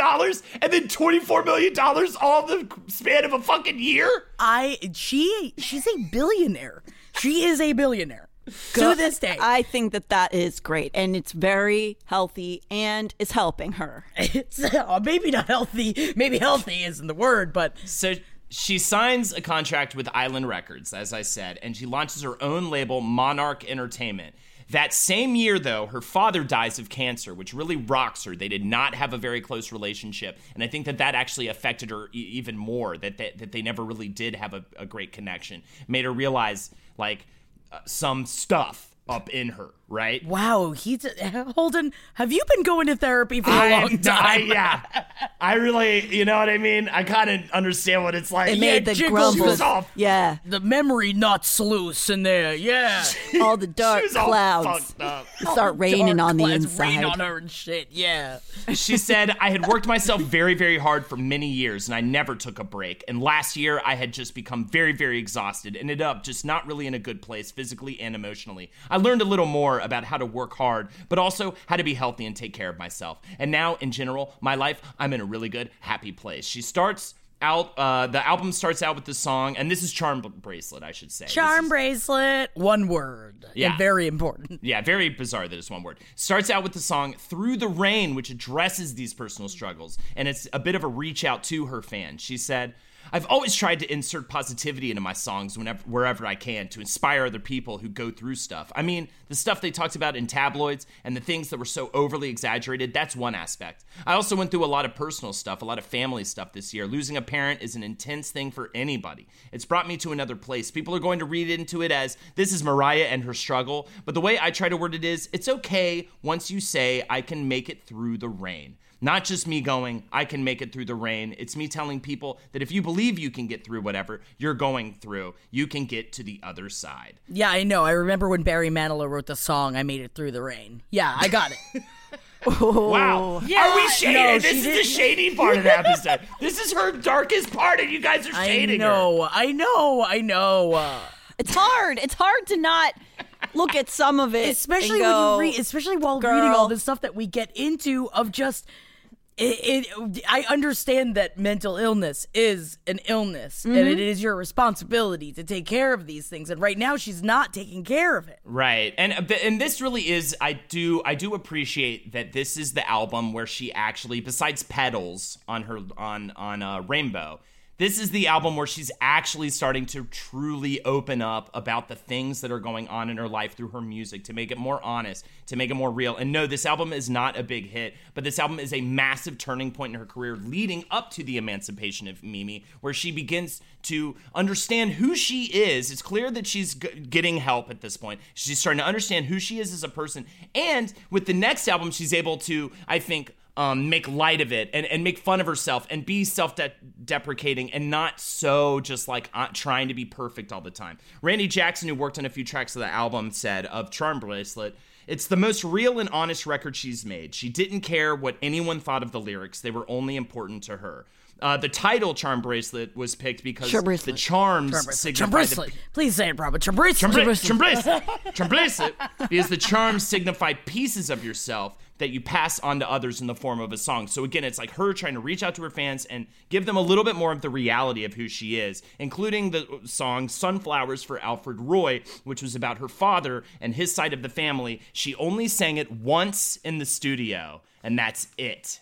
and then $24 million all the span of a fucking year? I she she's a billionaire. She is a billionaire to this day. I think that that is great and it's very healthy and is helping her. It's uh, maybe not healthy. Maybe healthy isn't the word, but So she signs a contract with Island Records, as I said, and she launches her own label, Monarch Entertainment. That same year, though, her father dies of cancer, which really rocks her. They did not have a very close relationship, and I think that that actually affected her e- even more. That that, that they never really did have a, a great connection, made her realize like some stuff up in her, right? wow, he's Holden. Have you been going to therapy for a I- long I- time? yeah, I really, you know what I mean. I kind of understand what it's like. It made the jiggles grumbles. off. Yeah, The memory nuts loose in there. Yeah. all the dark She was all clouds up. start raining Dark on the clouds Rain inside. on her and shit. Yeah. She said, I had worked myself very, very hard for many years and I never took a break. And last year, I had just become very, very exhausted, ended up just not really in a good place physically and emotionally. I learned a little more about how to work hard, but also how to be healthy and take care of myself. And now, in general, my life, I'm in a really good, happy place. She starts out, uh, the album starts out with the song, and this is Charm Bracelet, I should say. Charm is- bracelet, one word. Yeah. And very important. Yeah, very bizarre that it's one word. Starts out with the song Through the Rain, which addresses these personal struggles, and it's a bit of a reach out to her fans. She said, I've always tried to insert positivity into my songs whenever wherever I can to inspire other people who go through stuff. I mean, the stuff they talked about in tabloids and the things that were so overly exaggerated, that's one aspect. I also went through a lot of personal stuff, a lot of family stuff this year. Losing a parent is an intense thing for anybody. It's brought me to another place. People are going to read into it as this is Mariah and her struggle, but the way I try to word it is it's okay once you say I can make it through the rain. Not just me going, I can make it through the rain. It's me telling people that if you believe you can get through whatever you're going through, you can get to the other side. Yeah, I know. I remember when Barry Manilow wrote the song "I Made It Through the Rain." Yeah, I got it. Wow. Yeah, are we shading? no, this is the didn't- shady part of the episode. this is her darkest part, and you guys are I shading her. know. I know. I know. Uh, It's hard. It's hard to not look at some of it, especially and when go, you read, especially while reading all "Girl." this stuff that we get into of just. It, it, I understand that mental illness is an illness, and it is your responsibility to take care of these things. And right now, she's not taking care of it. Right. And uh, and this really is I do I do appreciate that this is the album where she actually besides petals on her on on uh, Rainbow this is the album where she's actually starting to truly open up about the things that are going on in her life through her music to make it more honest, to make it more real. And no, this album is not a big hit, but this album is a massive turning point in her career leading up to the emancipation of Mimi, where she begins to understand who she is. It's clear that she's g- getting help at this point. She's starting to understand who she is as a person. And with the next album, she's able to, I think, um, make light of it and, and make fun of herself and be self deprecating and not so just like uh, trying to be perfect all the time. Randy Jackson, who worked on a few tracks of the album, said of Charm Bracelet, it's the most real and honest record she's made. She didn't care what anyone thought of the lyrics, they were only important to her. Uh, the title Charm Bracelet was picked because Charm the charms Charm bracelet. signify Charm the bracelet. Please say it, Robert. Charm bracelet. Charm bracelet. Charm bracelet. Charm bracelet. Because the charms signify pieces of yourself that you pass on to others in the form of a song. So again, it's like her trying to reach out to her fans and give them a little bit more of the reality of who she is, including the song Sunflowers for Alfred Roy, which was about her father and his side of the family. She only sang it once in the studio, and that's it.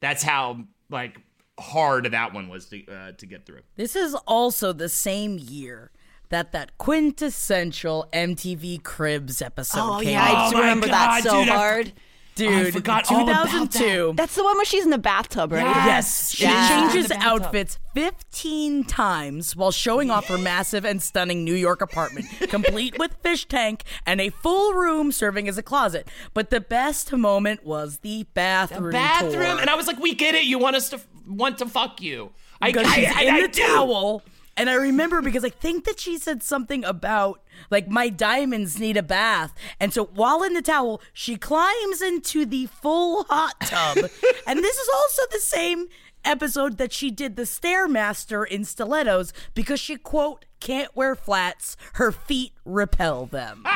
That's how like hard that one was to uh, to get through. This is also the same year that that quintessential MTV Cribs episode Oh came yeah, I out. just remember that so dude, I- hard. Dude, forgot all about 2002. That's the one where she's in the bathtub, right? Yes, she Yeah. changes outfits 15 times while showing off her massive and stunning New York apartment, complete with fish tank and a full room serving as a closet. But the best moment was the bathroom. The bathroom, tour. and I was like, "We get it. You want us to f- want to fuck you." I, because I, she's I, in I the do. towel. And I remember because I think that she said something about like my diamonds need a bath. And so while in the towel, she climbs into the full hot tub. and this is also the same episode that she did the stairmaster in stilettos because she quote can't wear flats, her feet repel them.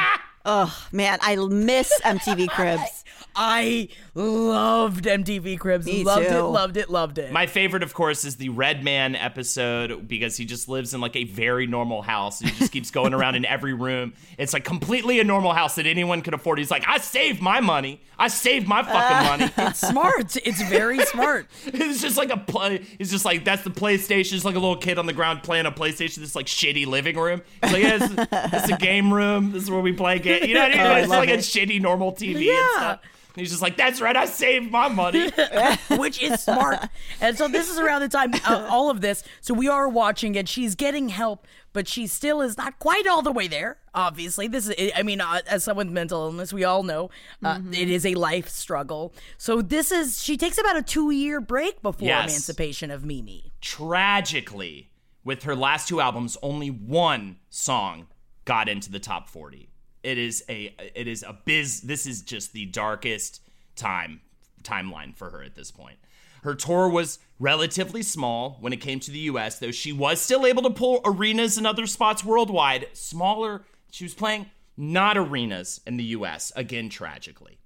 Oh man, I miss MTV Cribs. I loved MTV Cribs. Me loved it, loved it, loved it. My favorite, of course, is the Redman episode because he just lives in like a very normal house. He just keeps going around in every room. It's like completely a normal house that anyone could afford. He's like, I saved my money. I saved my fucking money. it's smart. It's very smart. It's just like a play. It's just like that's the PlayStation. It's like a little kid on the ground playing a PlayStation. This like shitty living room. It's like yeah, it's, it's a game room. This is where we play game. You know what I mean? Oh, I it's like a shitty normal TV and Yeah. stuff. And he's just like, that's right. I saved my money. which is smart. And so this is around the time uh, all of this. So we are watching it. She's getting help, but she still is not quite all the way there. Obviously, this is. I mean, uh, as someone with mental illness, we all know uh, it is a life struggle. So this is. She takes about a two-year break before Yes. emancipation of Mimi. Tragically, with her last two albums, only one song got into the top 40. It is a it is a biz this is just the darkest time timeline for her at this point. Her tour was relatively small when it came to the US, though she was still able to pull arenas and other spots worldwide. Smaller, she was playing not arenas in the US, again tragically.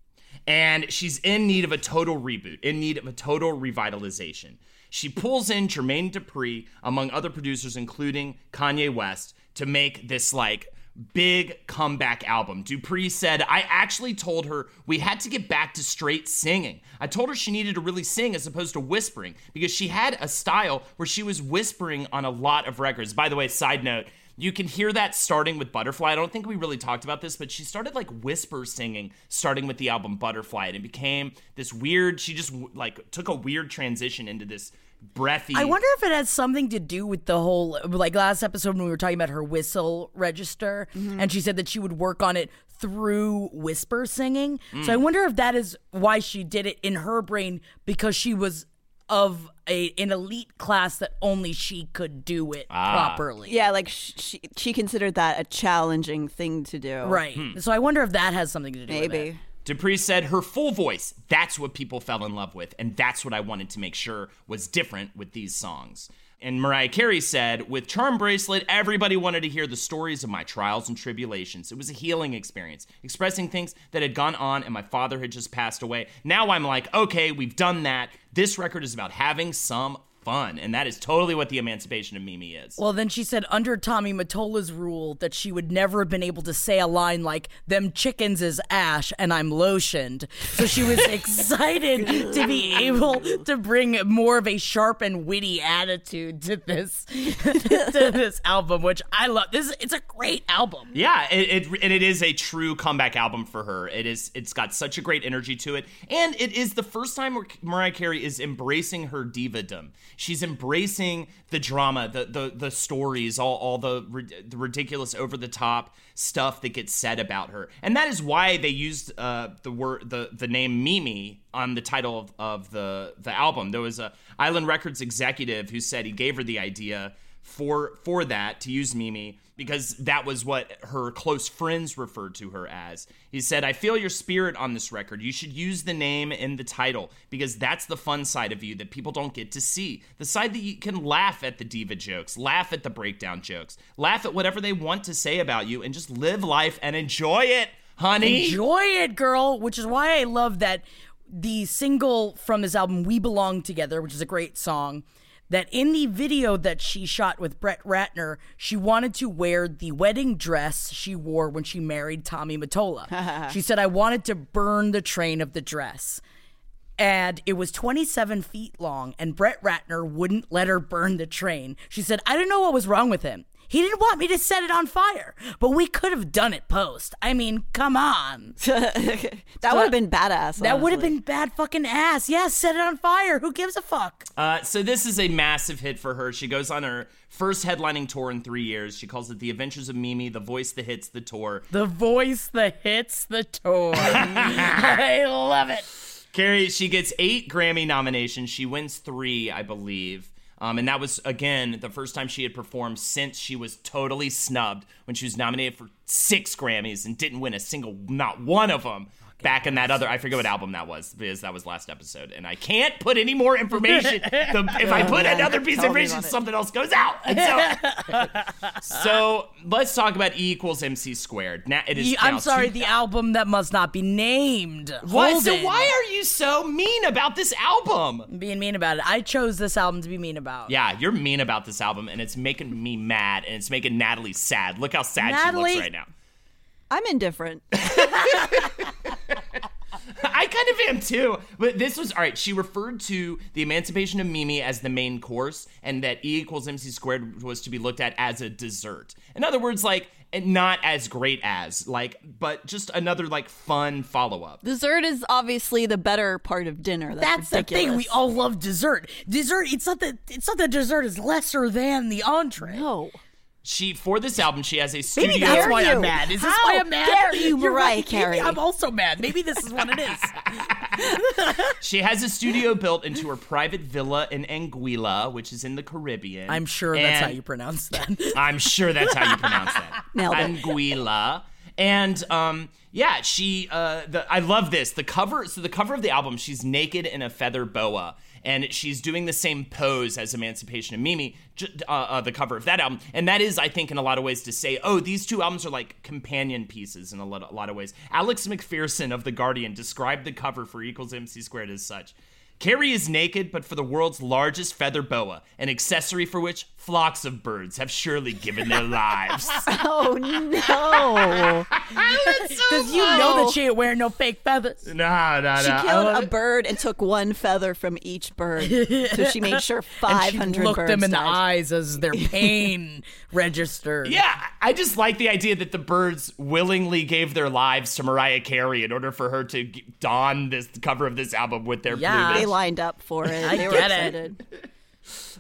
And she's in need of a total reboot, in need of a total revitalization. She pulls in Jermaine Dupri, among other producers, including Kanye West, to make this like big comeback album. Dupri said, I actually told her we had to get back to straight singing. I told her she needed to really sing as opposed to whispering because she had a style where she was whispering on a lot of records. By the way, side note, you can hear that starting with Butterfly. I don't think we really talked about this, but she started like whisper singing starting with the album Butterfly and it became this weird she just like took a weird transition into this breathy I wonder if it has something to do with the whole like last episode when we were talking about her whistle register Mm-hmm. and she said that she would work on it through whisper singing. Mm. So I wonder if that is why she did it in her brain because she was of a an elite class that only she could do it Ah. properly. Yeah, like she she considered that a challenging thing to do. Right. Hmm. So I wonder if that has something to do with it. Maybe. Dupri said her full voice, that's what people fell in love with, and that's what I wanted to make sure was different with these songs. And Mariah Carey said, with Charm Bracelet, everybody wanted to hear the stories of my trials and tribulations. It was a healing experience, expressing things that had gone on and my father had just passed away. Now I'm like, okay, we've done that. This record is about having some fun, and that is totally what the emancipation of Mimi is. Well, then she said under Tommy Mottola's rule that she would never have been able to say a line like "Them chickens is ash and I'm lotioned." So she was excited to be able to bring more of a sharp and witty attitude to this to this album, which I love. This it's a great album. Yeah, it, it and it is a true comeback album for her. It is it's got such a great energy to it, and it is the first time Mariah Carey is embracing her divadom. She's embracing the drama, the the the stories, all all the the ridiculous, over the top stuff that gets said about her, and that is why they used uh, the word the the name Mimi on the title of, of the the album. There was a Island Records executive who said he gave her the idea for for that to use Mimi because that was what her close friends referred to her as. He said, "I feel your spirit on this record. You should use the name in the title because that's the fun side of you that people don't get to see. The side that you can laugh at the diva jokes, laugh at the breakdown jokes, laugh at whatever they want to say about you and just live life and enjoy it, honey." Enjoy it, girl. Which is why I love that the single from this album, We Belong Together, which is a great song, that in the video that she shot with Brett Ratner, she wanted to wear the wedding dress she wore when she married Tommy Mottola. she said, I wanted to burn the train of the dress. And it was 27 feet long, and Brett Ratner wouldn't let her burn the train. She said, I didn't know what was wrong with him. He didn't want me to set it on fire, but we could have done it post. I mean, come on. that would have been badass. That would have been bad fucking ass. Yes, set it on fire. Who gives a fuck? Uh, so this is a massive hit for her. She goes on her first headlining tour in three years. She calls it The Adventures of Mimi, The Voice That Hits the Tour. The voice that hits the tour. I love it. Carey, she gets eight Grammy nominations. She wins three, I believe. Um, and that was, again, the first time she had performed since she was totally snubbed when she was nominated for six Grammys and didn't win a single, not one of them. Back in that other, I forget what album that was because that was last episode, and I can't put any more information. The, if I put another piece of Tell me information, something else goes out. And so, so let's talk about E equals MC squared. Now it is. You- I'm now sorry, the album that must not be named. What? So why are you so mean about this album? Being mean about it? I chose this album to be mean about. Yeah, you're mean about this album, and it's making me mad, and it's making Natalie sad. Look how sad she looks right now. I'm indifferent. I kind of am too. But this was all right. She referred to the emancipation of Mimi as the main course, and that E equals MC squared was to be looked at as a dessert. In other words, like not as great as like, but just another like fun follow up. Dessert is obviously the better part of dinner. That's, That's the thing. We all love dessert. Dessert. It's not that. It's not that dessert is lesser than the entree. No. She for this album, she has a studio. Maybe that's why you? I'm mad. Is this How why I'm mad? dare you, You're Mariah right. Carey? Maybe I'm also mad. Maybe this is what it is. She has a studio built into her private villa in Anguilla, which is in the Caribbean. I'm sure that's how you pronounce that. I'm sure that's how you pronounce that. Nailed. Anguilla. And um, yeah, she. Uh, the, I love this. The cover. So the cover of the album, she's naked in a feather boa, and she's doing the same pose as Emancipation of Mimi. Uh, uh, the cover of that album, and that is, I think, in a lot of ways to say, oh, these two albums are like companion pieces in a lot, a lot of ways. Alex McPherson of the Guardian described the cover for Equals MC Squared as such. Carey is naked, but for the world's largest feather boa, an accessory for which flocks of birds have surely given their lives. Oh no! Because you know that she ain't wearing no fake feathers. no, no, no. She killed a it. bird and took one feather from each bird, so she made sure five hundred. five looked birds them in the eyes as their pain registered. Yeah, I just like the idea that the birds willingly gave their lives to Mariah Carey in order for her to don this cover of this album with their Yeah. plumage. They lined up for it. I they were get it. excited.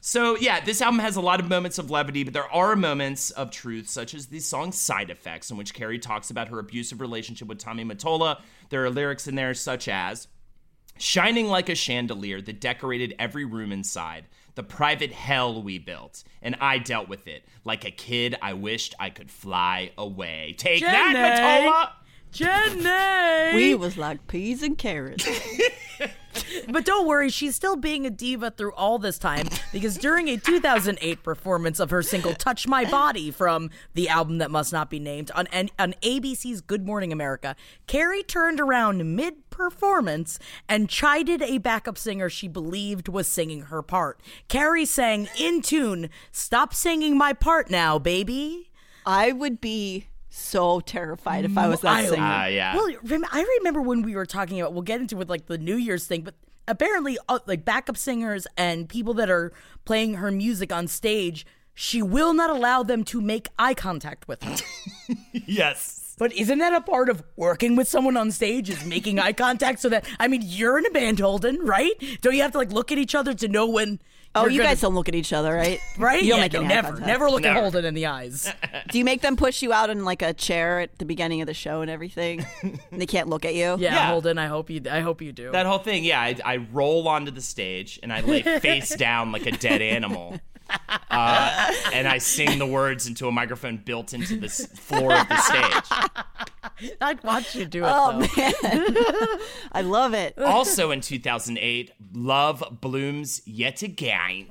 So yeah, this album has a lot of moments of levity, but there are moments of truth, such as the song "Side Effects," in which Carey talks about her abusive relationship with Tommy Mottola. There are lyrics in there such as "Shining like a chandelier that decorated every room inside." The private hell we built, and I dealt with it. Like a kid, I wished I could fly away. Take Jenny! that, Jenny! We was like peas and carrots. But don't worry, she's still being a diva through all this time because during a 2008 performance of her single Touch My Body from the album that must not be named on, N- on ABC's Good Morning America, Carey turned around mid performance and chided a backup singer she believed was singing her part. Carey sang in tune, Stop singing my part now, baby. I would be so terrified if I was that I- singer. Ah, yeah. Well, rem- I remember when we were talking about. We'll get into with like the New Year's thing, but apparently, uh, like backup singers and people that are playing her music on stage, she will not allow them to make eye contact with her. yes. But isn't that a part of working with someone on stage? Is making eye contact so that I mean, you're in a band, Holden, right? Don't you have to like look at each other to know when? Oh, you're you gonna- guys don't look at each other, right? right? You don't Yeah, make no, any eye never, contact. never look Never. at Holden in the eyes. Do you make them push you out in like a chair at the beginning of the show and everything? and they can't look at you? Yeah, Yeah. Holden. I hope you. I hope you do. That whole thing, yeah. I, I roll onto the stage and I lay face down like a dead animal. Uh, and I sing the words into a microphone built into the s- floor of the stage. I'd watch you do it. Oh though. man, I love it. Also in 2008, Love Blooms Yet Again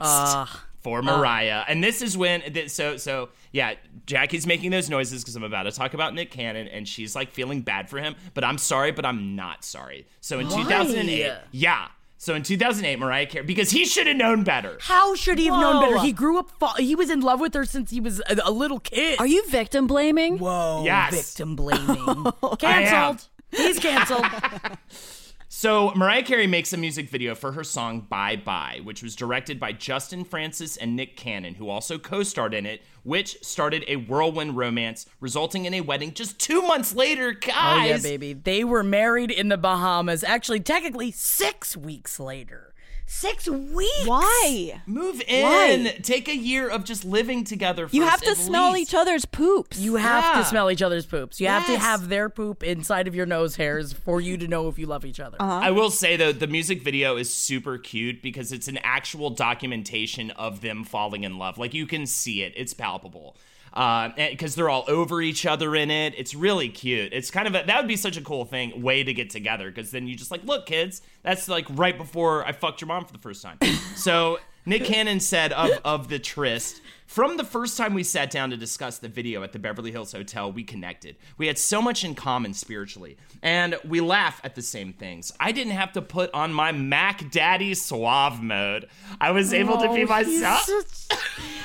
for Mariah. and this is when, th- so, so yeah, Jackie's making those noises because I'm about to talk about Nick Cannon and she's like feeling bad for him, but I'm sorry, but I'm not sorry. So in 2008, yeah. So in 2008, Mariah Carey, because he should have known better. How should he have known better? He grew up. Fa- he was in love with her since he was a, a little kid. Are you victim blaming? Whoa! Yes. Victim blaming. Cancelled. He's canceled. So, Mariah Carey makes a music video for her song Bye Bye, which was directed by Justin Francis and Nick Cannon, who also co starred in it, which started a whirlwind romance, resulting in a wedding just two months later. Guys! oh yeah, baby. They were married in the Bahamas. Actually, technically, six weeks later. Six weeks. Why? Move in. Why? Take a year of just living together first, You have to smell least. each other's poops. You have Yeah. to smell each other's poops. You have to have their poop inside of your nose hairs for you to know if you love each other. Uh-huh. I will say though, the music video is super cute because it's an actual documentation of them falling in love. Like you can see it; it's palpable. Uh, because they're all over each other in it. It's really cute. It's kind of a, that would be such a cool thing way to get together. Because then you just like, look, kids, that's like right before I fucked your mom for the first time. so Nick Cannon said of of the tryst. From the first time we sat down to discuss the video at the Beverly Hills Hotel, we connected. We had so much in common spiritually, and we laugh at the same things. I didn't have to put on my Mac Daddy suave mode. I was able to be oh, myself. He's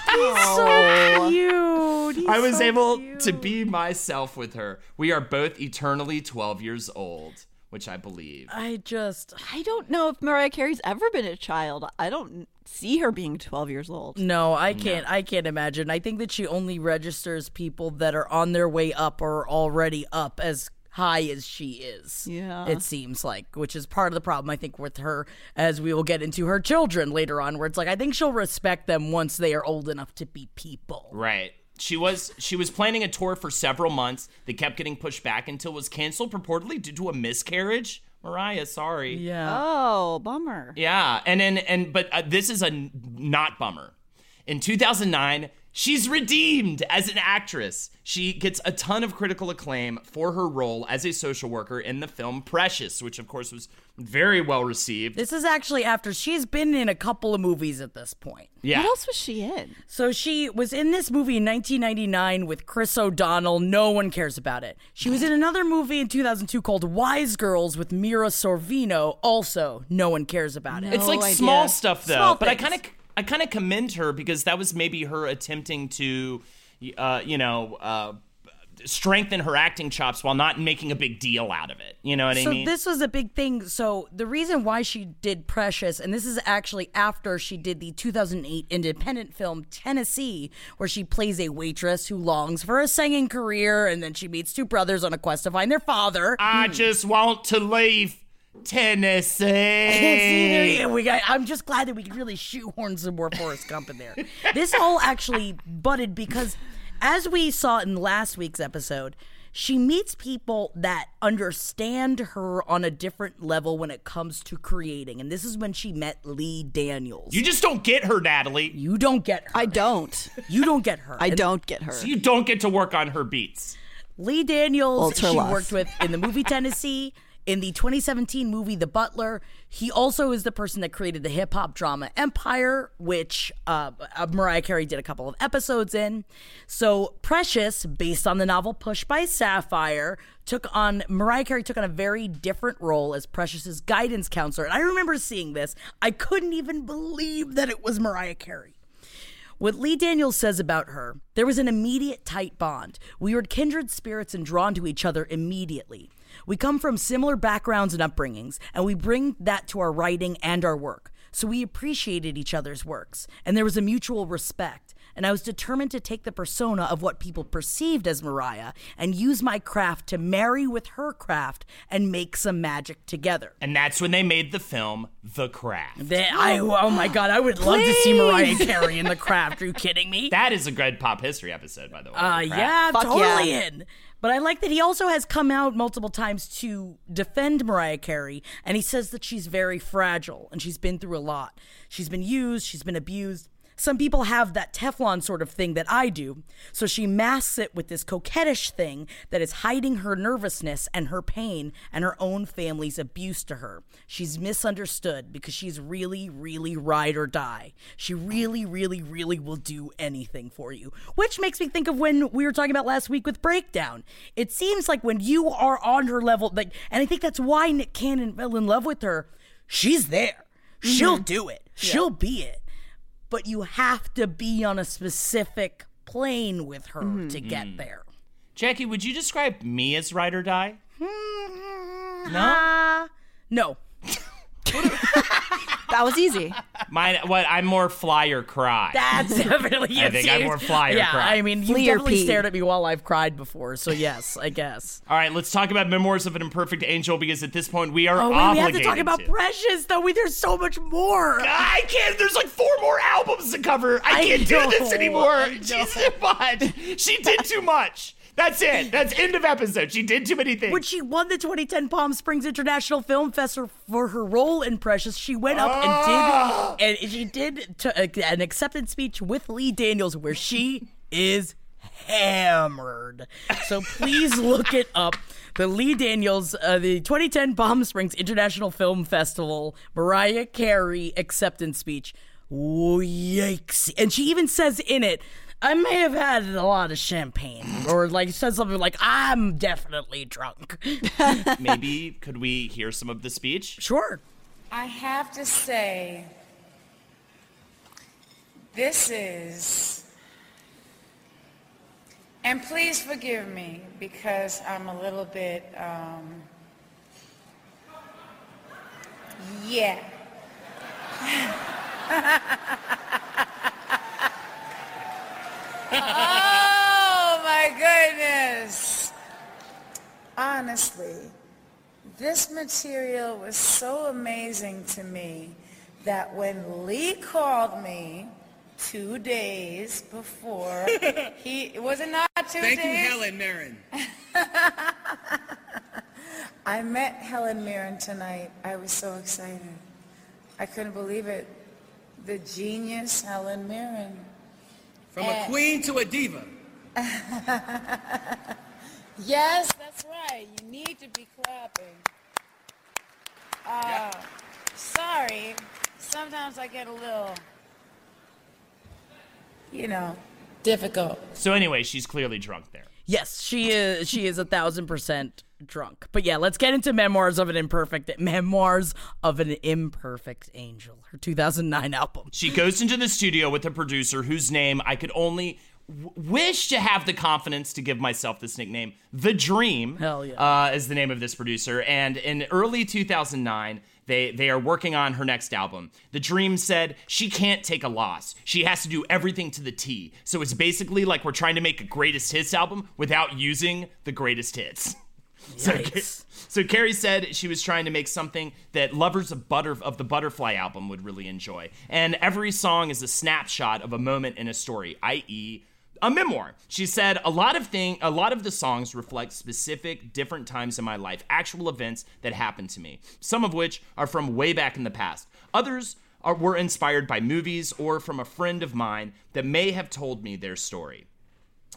so oh. cute. He's I was so able cute. to be myself with her. We are both eternally 12 years old, which I believe. I just I don't know if Mariah Carey's ever been a child. I don't see her being 12 years old. No, I can't. I can't imagine. I think that she only registers people that are on their way up or already up as high as she is. Yeah. It seems like, which is part of the problem I think with her as we will get into her children later on where it's like I think she'll respect them once they are old enough to be people. Right. She was she was planning a tour for several months that kept getting pushed back until it was canceled purportedly due to a miscarriage. Mariah, sorry. Yeah. Oh, bummer. Yeah, and then and but uh, this is a n- not bummer. In 2009, She's redeemed as an actress. She gets a ton of critical acclaim for her role as a social worker in the film Precious, which of course was very well received. This is actually after she's been in a couple of movies at this point. Yeah. What else was she in? So she was in this movie in 1999 with Chris O'Donnell. No one cares about it. She was in another movie in 2002 called Wise Girls with Mira Sorvino. Also, no one cares about it. It's like idea. small stuff though, Small but I kind of I kind of commend her because that was maybe her attempting to, uh, you know, uh, strengthen her acting chops while not making a big deal out of it. You know what I mean? so this was a big thing. So the reason why she did Precious, and this is actually after she did the 2008 independent film Tennessee, where she plays a waitress who longs for a singing career, and then she meets two brothers on a quest to find their father. I just want to leave Tennessee. See, there you go. we got, I'm just glad that we could really shoehorn some more Forrest Gump in there. This all actually butted because, as we saw in last week's episode, she meets people that understand her on a different level when it comes to creating. And this is when she met Lee Daniels. You just don't get her, Natalie. You don't get her. I don't. You don't get her. I And don't get her. You don't get to work on her beats. Lee Daniels, Ultra she love. worked with in the movie Tennessee, in the 2017 movie The Butler. He also is the person that created the hip hop drama Empire, which uh, uh, Mariah Carey did a couple of episodes in. So Precious, based on the novel Push by Sapphire, took on Mariah Carey took on a very different role as Precious's guidance counselor. And I remember seeing this. I couldn't even believe that it was Mariah Carey. What Lee Daniels says about her, there was an immediate tight bond. We were kindred spirits and drawn to each other immediately. We come from similar backgrounds and upbringings, and we bring that to our writing and our work. So we appreciated each other's works, and there was a mutual respect. And I was determined to take the persona of what people perceived as Mariah and use my craft to marry with her craft and make some magic together. And that's when they made the film The Craft. That I oh my god, I would love to see Mariah Carey in the craft. Are you kidding me? That is a good pop history episode, by the way. Uh, The yeah, Fuck totally yeah. in. But I like that he also has come out multiple times to defend Mariah Carey, and he says that she's very fragile and she's been through a lot. She's been used, she's been abused. Some people have that Teflon sort of thing that I do, so she masks it with this coquettish thing that is hiding her nervousness and her pain and her own family's abuse to her. She's misunderstood because she's really, really ride or die. She really, really, really will do anything for you. Which makes me think of when we were talking about last week with Breakdown. It seems like when you are on her level, like, and I think that's why Nick Cannon fell in love with her. She's there. She'll mm-hmm. do it. She'll be it. But you have to be on a specific plane with her to get there. Jackie, would you describe me as ride or die? No? Uh, no. That was easy. Mine, what? I'm more fly or cry. That's definitely. I think I'm more fly or Yeah, cry. I mean, you Flee or definitely pee. stared at me while I've cried before. So yes, I guess. All right, let's talk about Memoirs of an Imperfect Angel because at this point we are Oh, wait, we have to talk about to. Precious, though. We, there's so much more. I can't. There's like four more albums to cover. I I can't do this anymore. She's too much. She did too much. That's it. That's end of episode. She did too many things. When she won the 2010 Palm Springs International Film Festival for her role in Precious, she went up Ah! and did and she did to, uh, an acceptance speech with Lee Daniels where she is hammered. So please look it up. The Lee Daniels, uh, the 2010 Palm Springs International Film Festival, Mariah Carey acceptance speech. Oh, yikes. And she even says in it, I may have had a lot of champagne. Or like said something like, I'm definitely drunk. Maybe could we hear some of the speech? Sure. I have to say, this is, and please forgive me because I'm a little bit, um, yeah. oh my goodness. Honestly, this material was so amazing to me that when Lee called me two days before, he was it not two Thank you. Helen Mirren. I met Helen Mirren tonight. I was so excited. I couldn't believe it. The genius Helen Mirren. From Eh. a queen to a diva. yes, that's right. You need to be clapping. Uh, sorry. Sometimes I get a little, you know, difficult. So anyway, she's clearly drunk there. Yes, she is. She is a thousand percent drunk. But yeah, let's get into memoirs of an imperfect memoirs of an imperfect angel. Her 2009 album. She goes into the studio with a producer whose name I could only w- wish to have the confidence to give myself this nickname, The Dream. Hell yeah. Uh, is the name of this producer. And in early 2009, they, they are working on her next album. The Dream said she can't take a loss. She has to do everything to the T. So it's basically like we're trying to make a greatest hits album without using the greatest hits. So, so Carey said she was trying to make something that lovers of butter of the Butterfly album would really enjoy. And every song is a snapshot of a moment in a story, i.e., a memoir. She said a lot of thing a lot of the songs reflect specific different times in my life, actual events that happened to me. Some of which are from way back in the past. Others are, were inspired by movies or from a friend of mine that may have told me their story.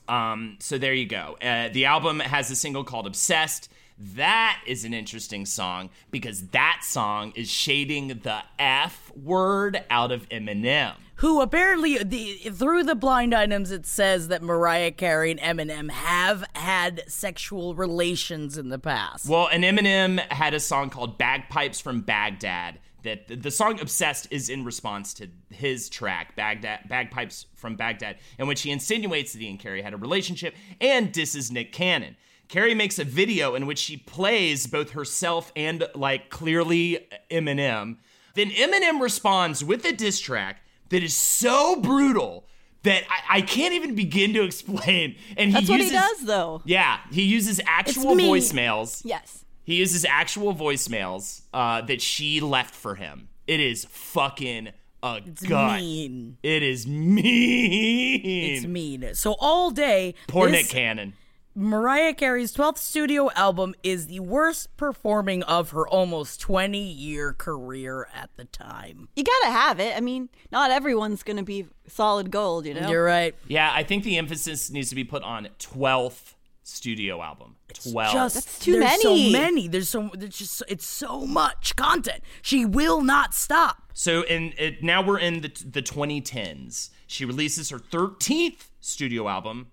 Um, so there you go. Uh, the album has a single called Obsessed. That is an interesting song because that song is shading the F word out of Eminem. Who apparently the, through the blind items it says that Mariah Carey and Eminem have had sexual relations in the past. Well, and Eminem had a song called Bagpipes from Baghdad. That the song "Obsessed" is in response to his track "Baghdad Bagpipes from Baghdad," in which he insinuates that he and Carey had a relationship and disses Nick Cannon. Carey makes a video in which she plays both herself and like clearly Eminem. Then Eminem responds with a diss track that is so brutal that I, I can't even begin to explain. And he That's what he does, though. Yeah, he uses actual voicemails. Yes. He uses actual voicemails uh, that she left for him. It is fucking a gut. mean. It is mean. It's mean. So all day, Poor this Nick Cannon. Mariah Carey's 12th studio album is the worst performing of her almost 20 year career at the time. You gotta have it. I mean, not everyone's gonna be solid gold, you know? You're right. Yeah, I think the emphasis needs to be put on 12th studio album. 12. Just too there's so many. many. There's so there's just it's so much content. She will not stop. So in it, now we're in the the 2010s. She releases her 13th studio album.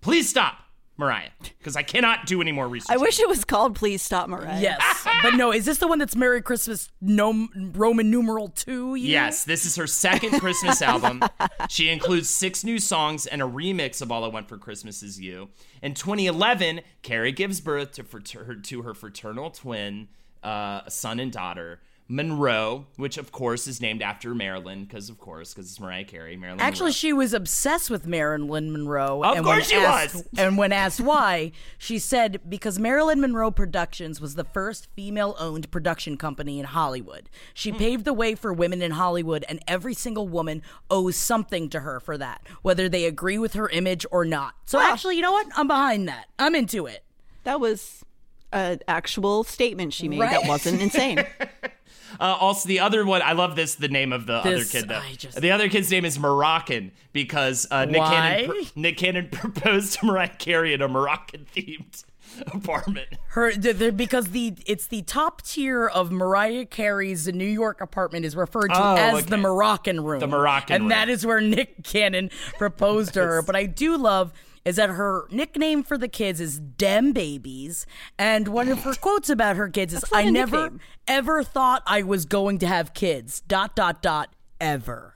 Please stop, Mariah, because I cannot do any more research. I wish it was called Please Stop Mariah. Yes, but no. Is this the one that's Merry Christmas? No Roman numeral two. year? Yes, this is her second Christmas album. She includes six new songs and a remix of All I Want for Christmas Is You. In 2011, Carey gives birth to, frater- to her fraternal twin, uh, son and daughter, Monroe, which of course is named after Marilyn, because of course, because it's Mariah Carey. Marilyn. Actually, Monroe. she was obsessed with Marilyn Monroe. Of and course when she asked- was. And when asked why, she said because Marilyn Monroe Productions was the first female owned production company in Hollywood. She Hmm. paved the way for women in Hollywood, and every single woman owes something to her for that, whether they agree with her image or not. So, actually, you know what? I'm behind that. I'm into it. That was an actual statement she made Right. that wasn't insane. Uh, also, the other one, I love this. The name of the other kid, though. Just- the other kid's name is Moroccan because uh, Nick Cannon, Nick Cannon proposed to Mariah Carey in a Moroccan themed apartment. Her the, the, because the it's the top tier of Mariah Carey's New York apartment is referred to Oh, as okay. the Moroccan room. The Moroccan and room. that is where Nick Cannon proposed to her. But I do love is that her nickname for the kids is Dem Babies, and one of her quotes about her kids is, "I never nickname. ever thought I was going to have kids." Dot dot dot ever.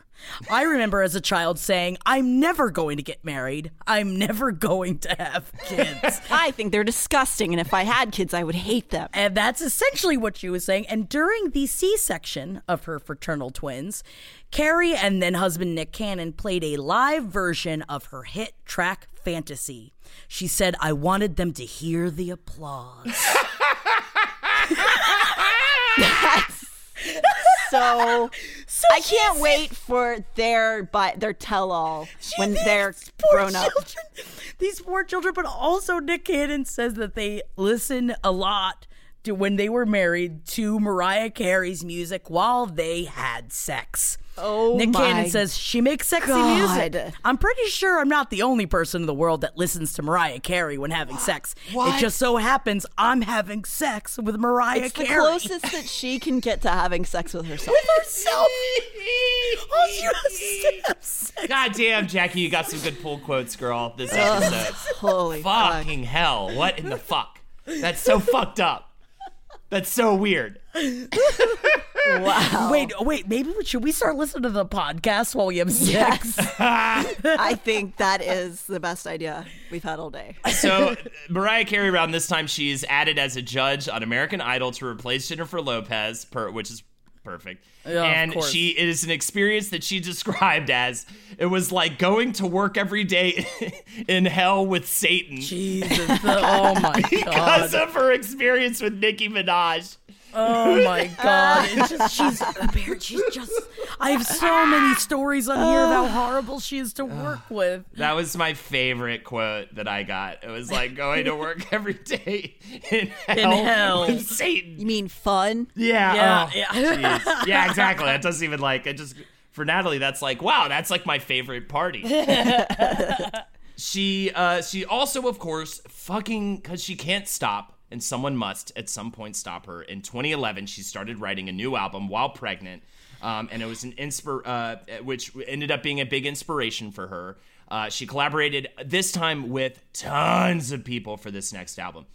I remember as a child saying, I'm never going to get married. I'm never going to have kids. I think they're disgusting, and if I had kids, I would hate them. And that's essentially what she was saying. And during the C section of her fraternal twins, Carey and then husband Nick Cannon played a live version of her hit track Fantasy. She said, I wanted them to hear the applause. That's so. I can't wait for their but their tell all when they're grown up. children. These poor children, but also Nick Cannon says that they listen a lot to when they were married to Mariah Carey's music while they had sex. Oh Nick my Cannon says she makes sexy God. music. I'm pretty sure I'm not the only person in the world that listens to Mariah Carey when having sex. What? It just so happens I'm having sex with Mariah Carey. It's the closest that she can get to having sex with herself. with herself. All she has to have. God damn, Jackie, you got some good pull quotes, girl, this Ugh, episode. holy fuck. Fucking hell. What in the fuck? That's so fucked up. That's so weird. Wow. Wait, wait. Maybe we, should we start listening to the podcast while we have sex? Yes. I think that is the best idea we've had all day. So, Mariah Carey, around this time, she's added as a judge on American Idol to replace Jennifer Lopez, per, which is perfect. Yeah, and she it is an experience that she described as it was like going to work every day in hell with Satan. Jesus. Oh my god! because of her experience with Nicki Minaj. Oh my god. It's just she's apparent she's just I have so many stories on here of how horrible she is to work with. That was my favorite quote that I got. It was like going to work every day in hell, In hell. with Satan. You mean fun? Yeah. Yeah, oh, yeah. jeez. yeah, exactly. It doesn't even like it just for Natalie, that's like, wow, that's like my favorite party. she uh she also of course fucking cause she can't stop and someone must at some point stop her. In 2011, she started writing a new album while pregnant. Um, and it was an inspir uh, which ended up being a big inspiration for her. Uh, she collaborated this time with tons of people for this next album.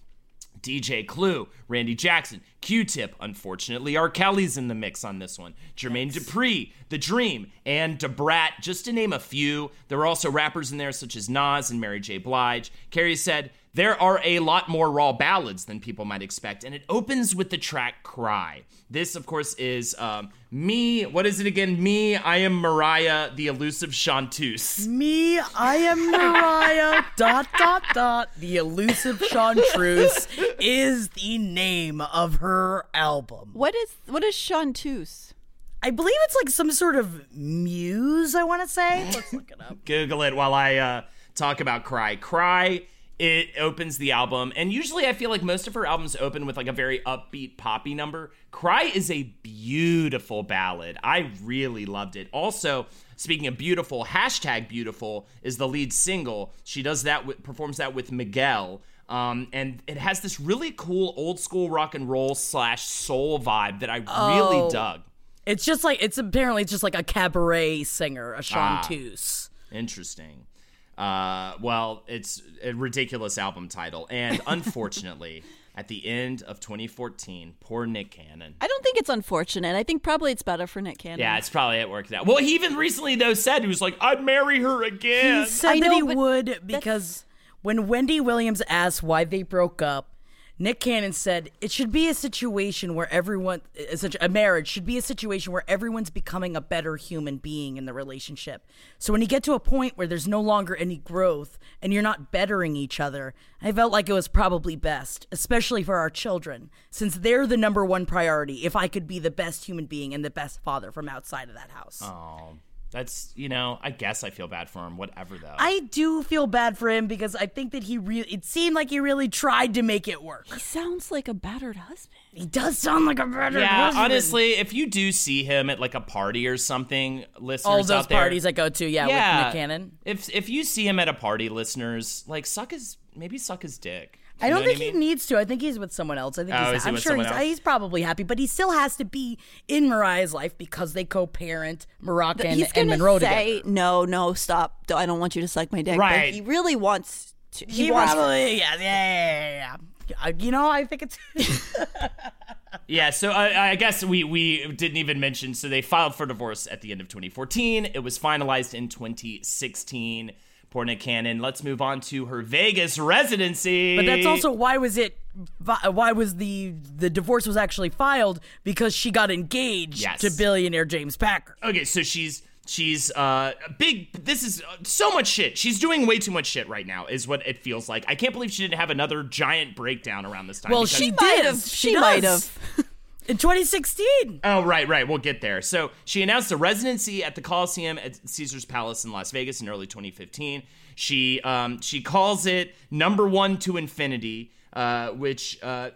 DJ Clue, Randy Jackson, Q-Tip. Unfortunately, R. Kelly's in the mix on this one. Jermaine Dupri, The Dream, and Debrat, just to name a few. There were also rappers in there such as Nas and Mary J. Blige. Carey said, there are a lot more raw ballads than people might expect, and it opens with the track Cry. This, of course, is um, me. What is it again? Me, I am Mariah, the elusive chanteuse. Me, I am Mariah. dot dot dot. The elusive Chanteuse is the name of her album. What is what is chanteuse? I believe it's like some sort of muse. I want to say. Let's look it up. Google it while I uh, talk about Cry. Cry, it opens the album, and usually I feel like most of her albums open with like a very upbeat poppy number. Cry is a beautiful ballad. I really loved it. Also, speaking of beautiful, hashtag beautiful is the lead single. She does that, with, performs that with Miguel. Um, and it has this really cool old school rock and roll slash soul vibe that I really Oh. dug. It's just like it's apparently just like a cabaret singer, a chanteuse. Interesting. Uh, well, it's a ridiculous album title, and unfortunately, at the end of 2014, poor Nick Cannon. I don't think it's unfortunate. I think probably it's better for Nick Cannon. Yeah, it's probably it worked out. Well, he even recently though said he was like, "I'd marry her again." He said I that know, he would because when Wendy Williams asked why they broke up, Nick Cannon said it should be a situation where everyone, eh, a situ- a marriage should be a situation where everyone's becoming a better human being in the relationship. So when you get to a point where there's no longer any growth and you're not bettering each other, I felt like it was probably best, especially for our children, since they're the number one priority. If I could be the best human being and the best father from outside of that house. Oh, that's you know, I guess I feel bad for him. Whatever though. I do feel bad for him because I think that he really, it seemed like he really tried to make it work. He sounds like a battered husband. He does sound like a better yeah, husband. honestly, if you do see him at like a party or something, listeners All those out there, parties I go to, yeah, with Nick Cannon. If if you see him at a party, listeners, like suck his maybe suck his dick. I don't know think what he needs to. I think he's with someone else. I think Oh, he's, he I'm sure he's, he's probably happy, but he still has to be in Mariah's life because they co-parent Moroccan He's and gonna Monroe say together. no, no, stop. I don't want you to suck my dick. Right. But he really wants. To, he, He wants. probably, yeah, yeah, yeah, yeah, yeah. Uh, You know, I think it's. Yeah, so I, I guess we we didn't even mention. So they filed for divorce at the end of 2014. It was finalized in 2016. Poor Nick Cannon. Let's move on to her Vegas residency. But that's also why was it? Why was the the divorce was actually filed because she got engaged Yes. to billionaire James Packer. okay. So she's she's uh big. This is uh, so much shit. She's doing way too much shit right now. Is what it feels like. I can't believe she didn't have another giant breakdown around this time. Well, she might did. have- She, she might does. in 2016. Oh, right, right. We'll get there. So she announced a residency at the Coliseum at Caesar's Palace in Las Vegas in early 2015. She um, she calls it number one to infinity, uh, which uh,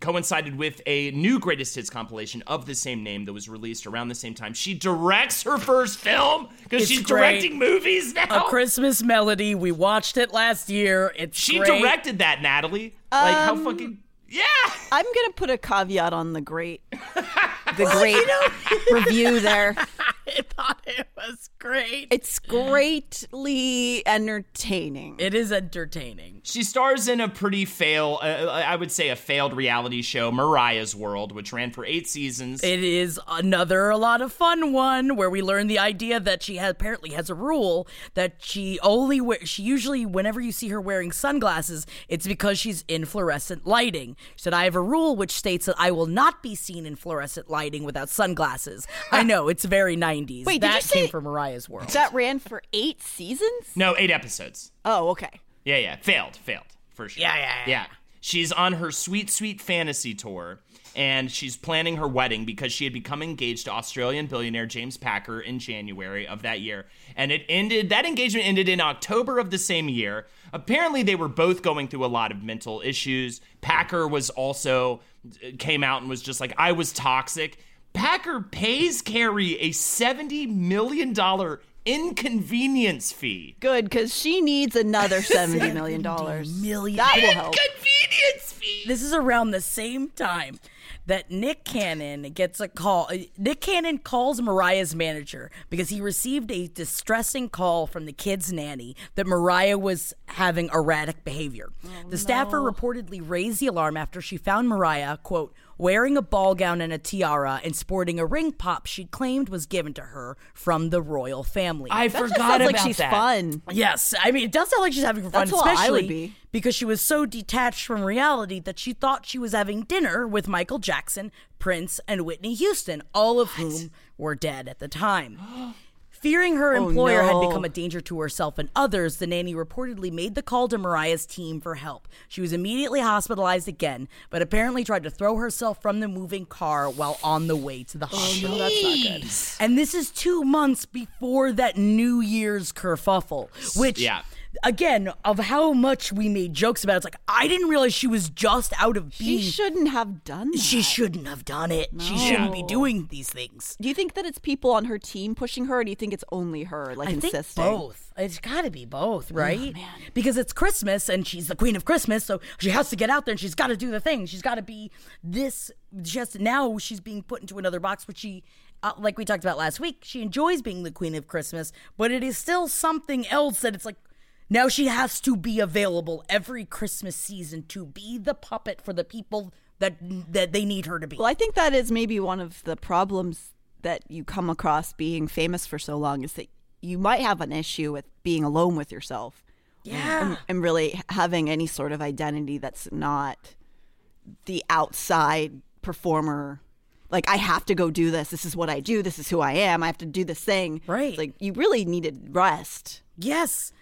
coincided with a new greatest hits compilation of the same name that was released around the same time. She directs her first film because she's great. directing movies now. A Christmas Melody. We watched it last year. It's she great. directed that, Natalie. like how Um, fucking yeah. I'm gonna put a caveat on the great, the great review there. I thought it was great. It's greatly entertaining. It is entertaining. She stars in a pretty fail, uh, I would say a failed reality show, Mariah's World, which ran for eight seasons. It is another a lot of fun one where we learn the idea that she has, apparently has a rule that she only wear, she usually whenever you see her wearing sunglasses, it's because she's in fluorescent lighting. She said I have a rule which states that I will not be seen in fluorescent lighting without sunglasses. I know it's very 90s. Wait, did that you say- came from Mariah's World. that ran for eight seasons. no, eight episodes. Oh, okay. Yeah, yeah. Failed, failed, for sure. Yeah, yeah, yeah. Yeah. She's on her sweet, sweet fantasy tour, and she's planning her wedding because she had become engaged to Australian billionaire James Packer in January of that year. And it ended, that engagement ended in October of the same year. Apparently, they were both going through a lot of mental issues. Packer was also, uh, came out and was just like, I was toxic. Packer pays Carey a $70 million inconvenience fee. Good, because she needs another seventy million dollars. million. That will help. Convenience fee. This is around the same time that Nick Cannon gets a call. uh, Nick Cannon calls Mariah's manager because he received a distressing call from the kid's nanny that Mariah was having erratic behavior. the staffer reportedly raised the alarm after she found Mariah, quote, wearing a ball gown and a tiara and sporting a ring pop she claimed was given to her from the royal family. I That just forgot sounds about like she's that. fun. Yes, I mean it does sound like she's having fun, That's what I especially would be. because she was so detached from reality that she thought she was having dinner with Michael Jackson, Prince, and Whitney Houston, all of whom were dead at the time. Fearing her Oh, employer no. had become a danger to herself and others, the nanny reportedly made the call to Mariah's team for help. She was immediately hospitalized again, but apparently tried to throw herself from the moving car while on the way to the oh, hospital. That's not good. And this is two months before that New Year's kerfuffle, which Yeah. Again of how much we made jokes about. it. It's like I didn't realize she was just out of She being. shouldn't have done that. She shouldn't have done it. She shouldn't be doing these things. Do you think that it's people on her team pushing her, or do you think it's only her, like I think insisting? both. It's got to be both, right? Because it's Christmas and she's the queen of Christmas, so she has to get out there and she's got to do the thing. She's got to be this. Just now she's being put into another box, which she, uh, like we talked about last week, she enjoys being the queen of Christmas, but it is still something else that it's like. Now she has to be available every Christmas season to be the puppet for the people that that they need her to be. Well, I think that is maybe one of the problems that you come across being famous for so long is that you might have an issue with being alone with yourself. Yeah. And, and really having any sort of identity that's not the outside performer. Like, I have to go do this. This is what I do. This is who I am. I have to do this thing. Right. It's like, you really needed rest. Yes.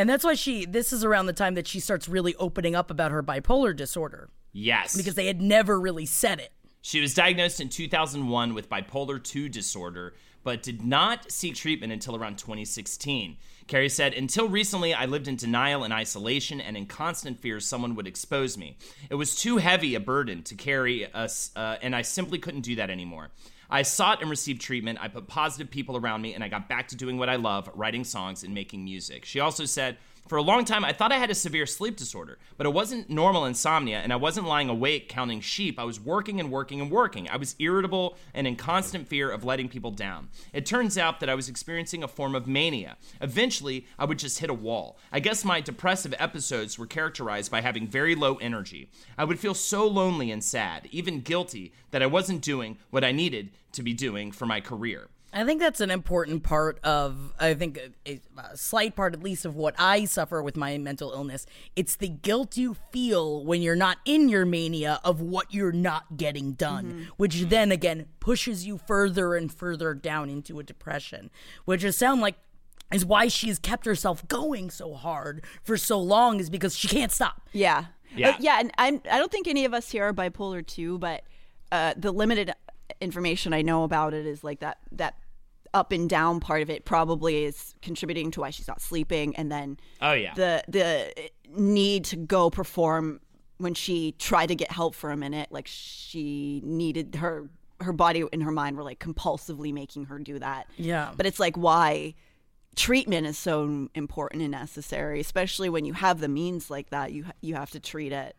And that's why she, this is around the time that she starts really opening up about her bipolar disorder Yes. because they had never really said it. She was diagnosed in 2001 with bipolar 2 disorder, but did not seek treatment until around 2016. Carey said, Until recently, I lived in denial and isolation and in constant fear someone would expose me. It was too heavy a burden to carry us, uh, and I simply couldn't do that anymore. I sought and received treatment. I put positive people around me, and I got back to doing what I love writing songs and making music. She also said, for a long time, I thought I had a severe sleep disorder, but it wasn't normal insomnia, and I wasn't lying awake counting sheep. I was working and working and working. I was irritable and in constant fear of letting people down. It turns out that I was experiencing a form of mania. Eventually, I would just hit a wall. I guess my depressive episodes were characterized by having very low energy. I would feel so lonely and sad, even guilty, that I wasn't doing what I needed to be doing for my career. I think that's an important part of, I think, a, a slight part at least of what I suffer with my mental illness. It's the guilt you feel when you're not in your mania of what you're not getting done, which then again pushes you further and further down into a depression, which is sound like is why she's kept herself going so hard for so long is because she can't stop. Yeah. Yeah. Uh, yeah, and I'm I don't think any of us here are bipolar too, but uh, the limited information I know about it is like that that up and down part of it probably is contributing to why she's not sleeping and then Oh, yeah. the the need to go perform when she tried to get help for a minute, like she needed her her body and her mind were like compulsively making her do that. Yeah. But it's like why treatment is so important and necessary, especially when you have the means like that. You you have to treat it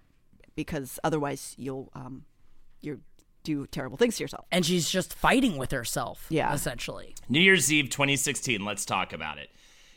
because otherwise you'll um you do terrible things to yourself. And she's just fighting with herself. Yeah. Essentially. New Year's Eve 2016. Let's talk about it.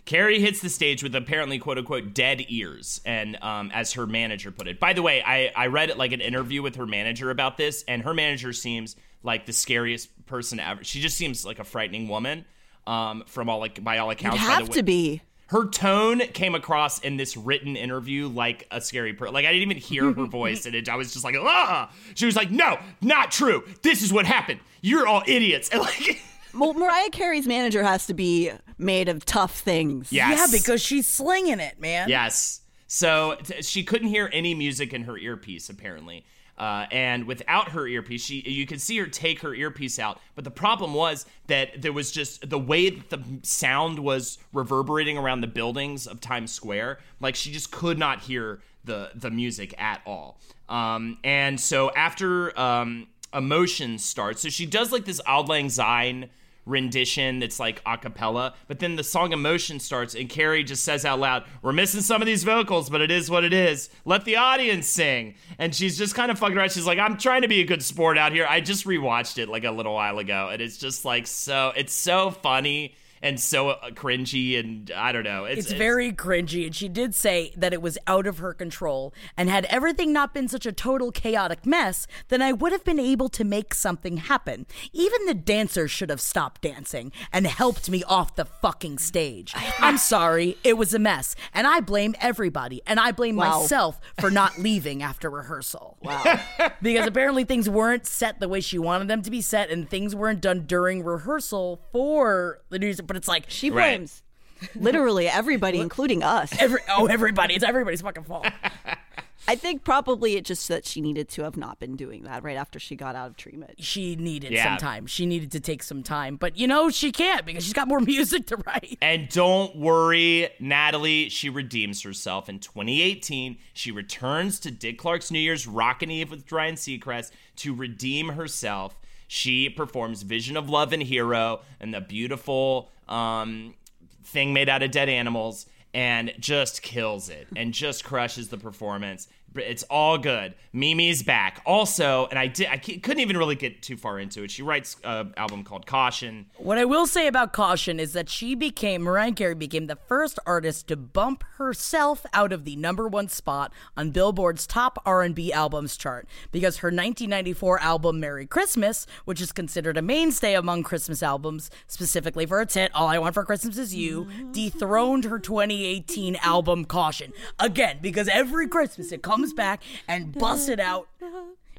Carey hits the stage with apparently quote unquote dead ears, and um, as her manager put it. By the way, I, I read like an interview with her manager about this, and her manager seems like the scariest person ever. She just seems like a frightening woman. Um, from all like by all You'd accounts, by have the to be. Her tone came across in this written interview like a scary person. Like I didn't even hear her voice, and it, I was just like, ah. She was like, "No, not true. This is what happened. You're all idiots." And like, Well, Mariah Carey's manager has to be made of tough things. Yes. Yeah, because she's slinging it, man. yes. So t- she couldn't hear any music in her earpiece apparently. Uh, and without her earpiece, she you could see her take her earpiece out. But the problem was that there was just the way that the sound was reverberating around the buildings of Times Square. Like she just could not hear the the music at all. Um, and so after um, emotion starts, so she does like this Auld Lang Syne rendition that's like a cappella, but then the song Emotion starts and Carey just says out loud, We're missing some of these vocals, but it is what it is. Let the audience sing. And she's just kind of fucking around. She's like, I'm trying to be a good sport out here. I just rewatched it like a little while ago, and it's just like so, it's so funny and so uh, cringy, and I don't know. It's, very cringy, and she did say that it was out of her control. And had everything not been such a total chaotic mess, then I would have been able to make something happen. Even the dancers should have stopped dancing and helped me off the fucking stage. I'm sorry, it was a mess, and I blame everybody, and I blame Wow. myself for not leaving after rehearsal. Wow. because apparently things weren't set the way she wanted them to be set, and things weren't done during rehearsal for the news. But it's like She blames literally everybody, including us. Every oh, everybody! It's everybody's fucking fault. I think probably it just that she needed to have not been doing that right after she got out of treatment. She needed Yeah. some time. She needed to take some time, but you know she can't because she's got more music to write. And don't worry, Natalie, she redeems herself. In 2018, she returns to Dick Clark's New Year's Rockin' Eve with Ryan Seacrest to redeem herself. She performs Vision of Love and Hero and the beautiful um, thing made out of dead animals and just kills it and just crushes the performance. It's all good. Mimi's back. Also, and I did I couldn't even really get too far into it. She writes an album called Caution. What I will say about Caution is that she became Mariah Carey became the first artist to bump herself out of the number one spot on Billboard's top R&B albums chart because her 1994 album Merry Christmas, which is considered a mainstay among Christmas albums, specifically for its hit All I Want for Christmas Is You, dethroned her 2018 album Caution again because every Christmas it comes back and busts it out.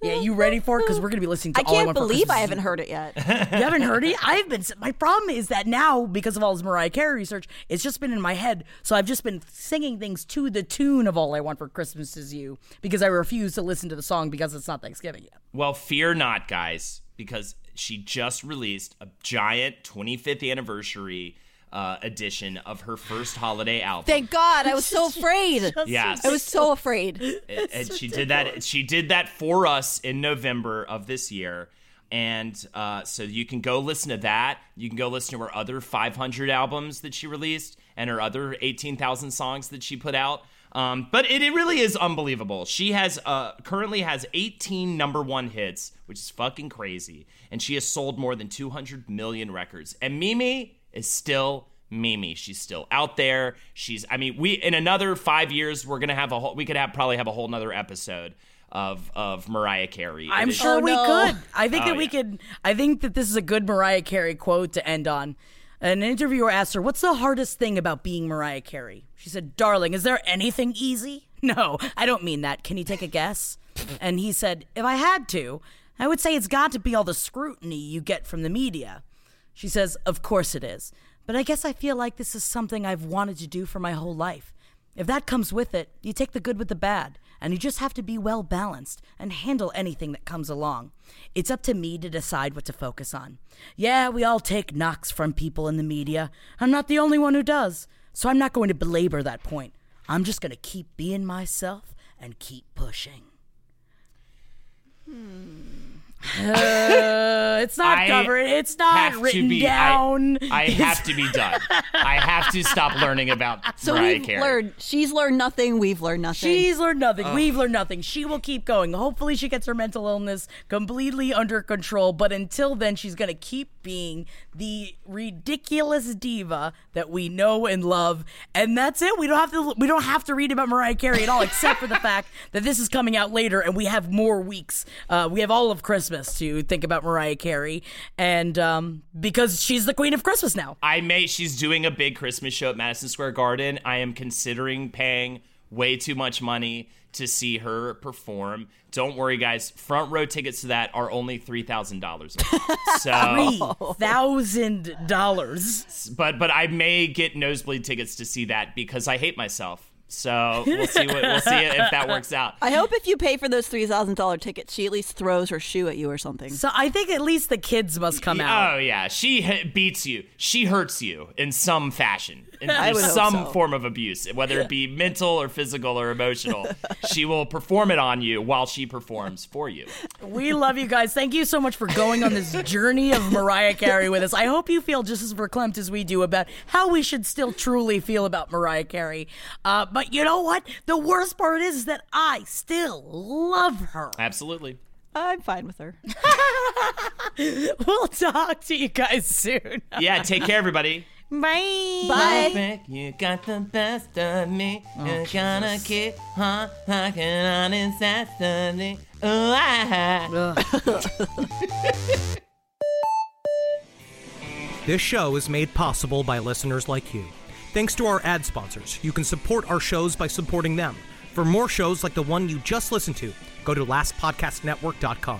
Yeah, you ready for it? Because we're gonna be listening to I All I can't Want believe I haven't heard it yet. You haven't heard it? I've been. My problem is that now, because of all this Mariah Carey research, it's just been in my head. So I've just been singing things to the tune of "All I Want for Christmas Is You" because I refuse to listen to the song because it's not Thanksgiving yet. Well, fear not, guys, because she just released a giant 25th anniversary uh, edition of her first holiday album. Thank God. I was so afraid. Yes. I was so afraid. and and she did that. She did that for us in November of this year, and uh, so you can go listen to that. You can go listen to her other 500 albums that she released and her other 18,000 songs that she put out. Um, but it, it really is unbelievable. She has uh, currently has 18 number one hits, which is fucking crazy, and she has sold more than 200 million records. And Mimi is still Mimi. She's still out there. She's I mean, we in another five years we're gonna have a whole we could have probably have a whole nother episode of of Mariah Carey. I'm It is- sure oh, we no. could. I think Oh, that we yeah. could. I think that this is a good Mariah Carey quote to end on. An interviewer asked her, "What's the hardest thing about being Mariah Carey?" She said, "Darling, is there anything easy?" No, I don't mean that. Can you take a guess? And he said, "If I had to, I would say it's got to be all the scrutiny you get from the media." She says, Of course it is. But I guess I feel like this is something I've wanted to do for my whole life. If that comes with it, you take the good with the bad, and you just have to be well balanced and handle anything that comes along. It's up to me to decide what to focus on. Yeah, we all take knocks from people in the media. I'm not the only one who does, so I'm not going to belabor that point. I'm just going to keep being myself and keep pushing. Hmm. Uh, it's not I covered. It's not written be- down. I, have to be done. I have to stop learning about So Mariah we've Carey. learned. She's learned nothing. We've learned nothing. She's learned nothing. We've learned nothing. She will keep going. Hopefully, she gets her mental illness completely under control. But until then, she's going to keep being the ridiculous diva that we know and love. And that's it. We don't have to. We don't have to read about Mariah Carey at all, except for the fact that this is coming out later, and we have more weeks. Uh, we have all of Christmas to think about Mariah Carey, and um, because she's the queen of Christmas now. I may. She's doing a big Christmas show at Madison Square Garden. I am considering paying way too much money to see her perform. Don't worry, guys. Front row tickets to that are only three thousand dollars. Three So, thousand dollars. but but I may get nosebleed tickets to see that because I hate myself. So we'll see what we'll see if that works out. I hope if you pay for those three thousand dollar tickets, she at least throws her shoe at you or something. So I think at least the kids must come out. Oh yeah, she beats you. She hurts you in some fashion. In, I would some so. form of abuse, whether it be mental or physical or emotional. she will perform it on you while she performs for you. We love you guys. Thank you so much for going on this journey of Mariah Carey with us. I hope you feel just as verklempt as we do about how we should still truly feel about Mariah Carey. Uh, but you know what? The worst part is that I still love her. Absolutely. I'm fine with her. We'll talk to you guys soon. Yeah. Take care, everybody. Bye. Bye. You got the best of me. Oh, You're gonna keep on knocking on incessantly. Oh, I- ah, ah. This show is made possible by listeners like you. Thanks to our ad sponsors, you can support our shows by supporting them. For more shows like the one you just listened to, go to lastpodcastnetwork.com.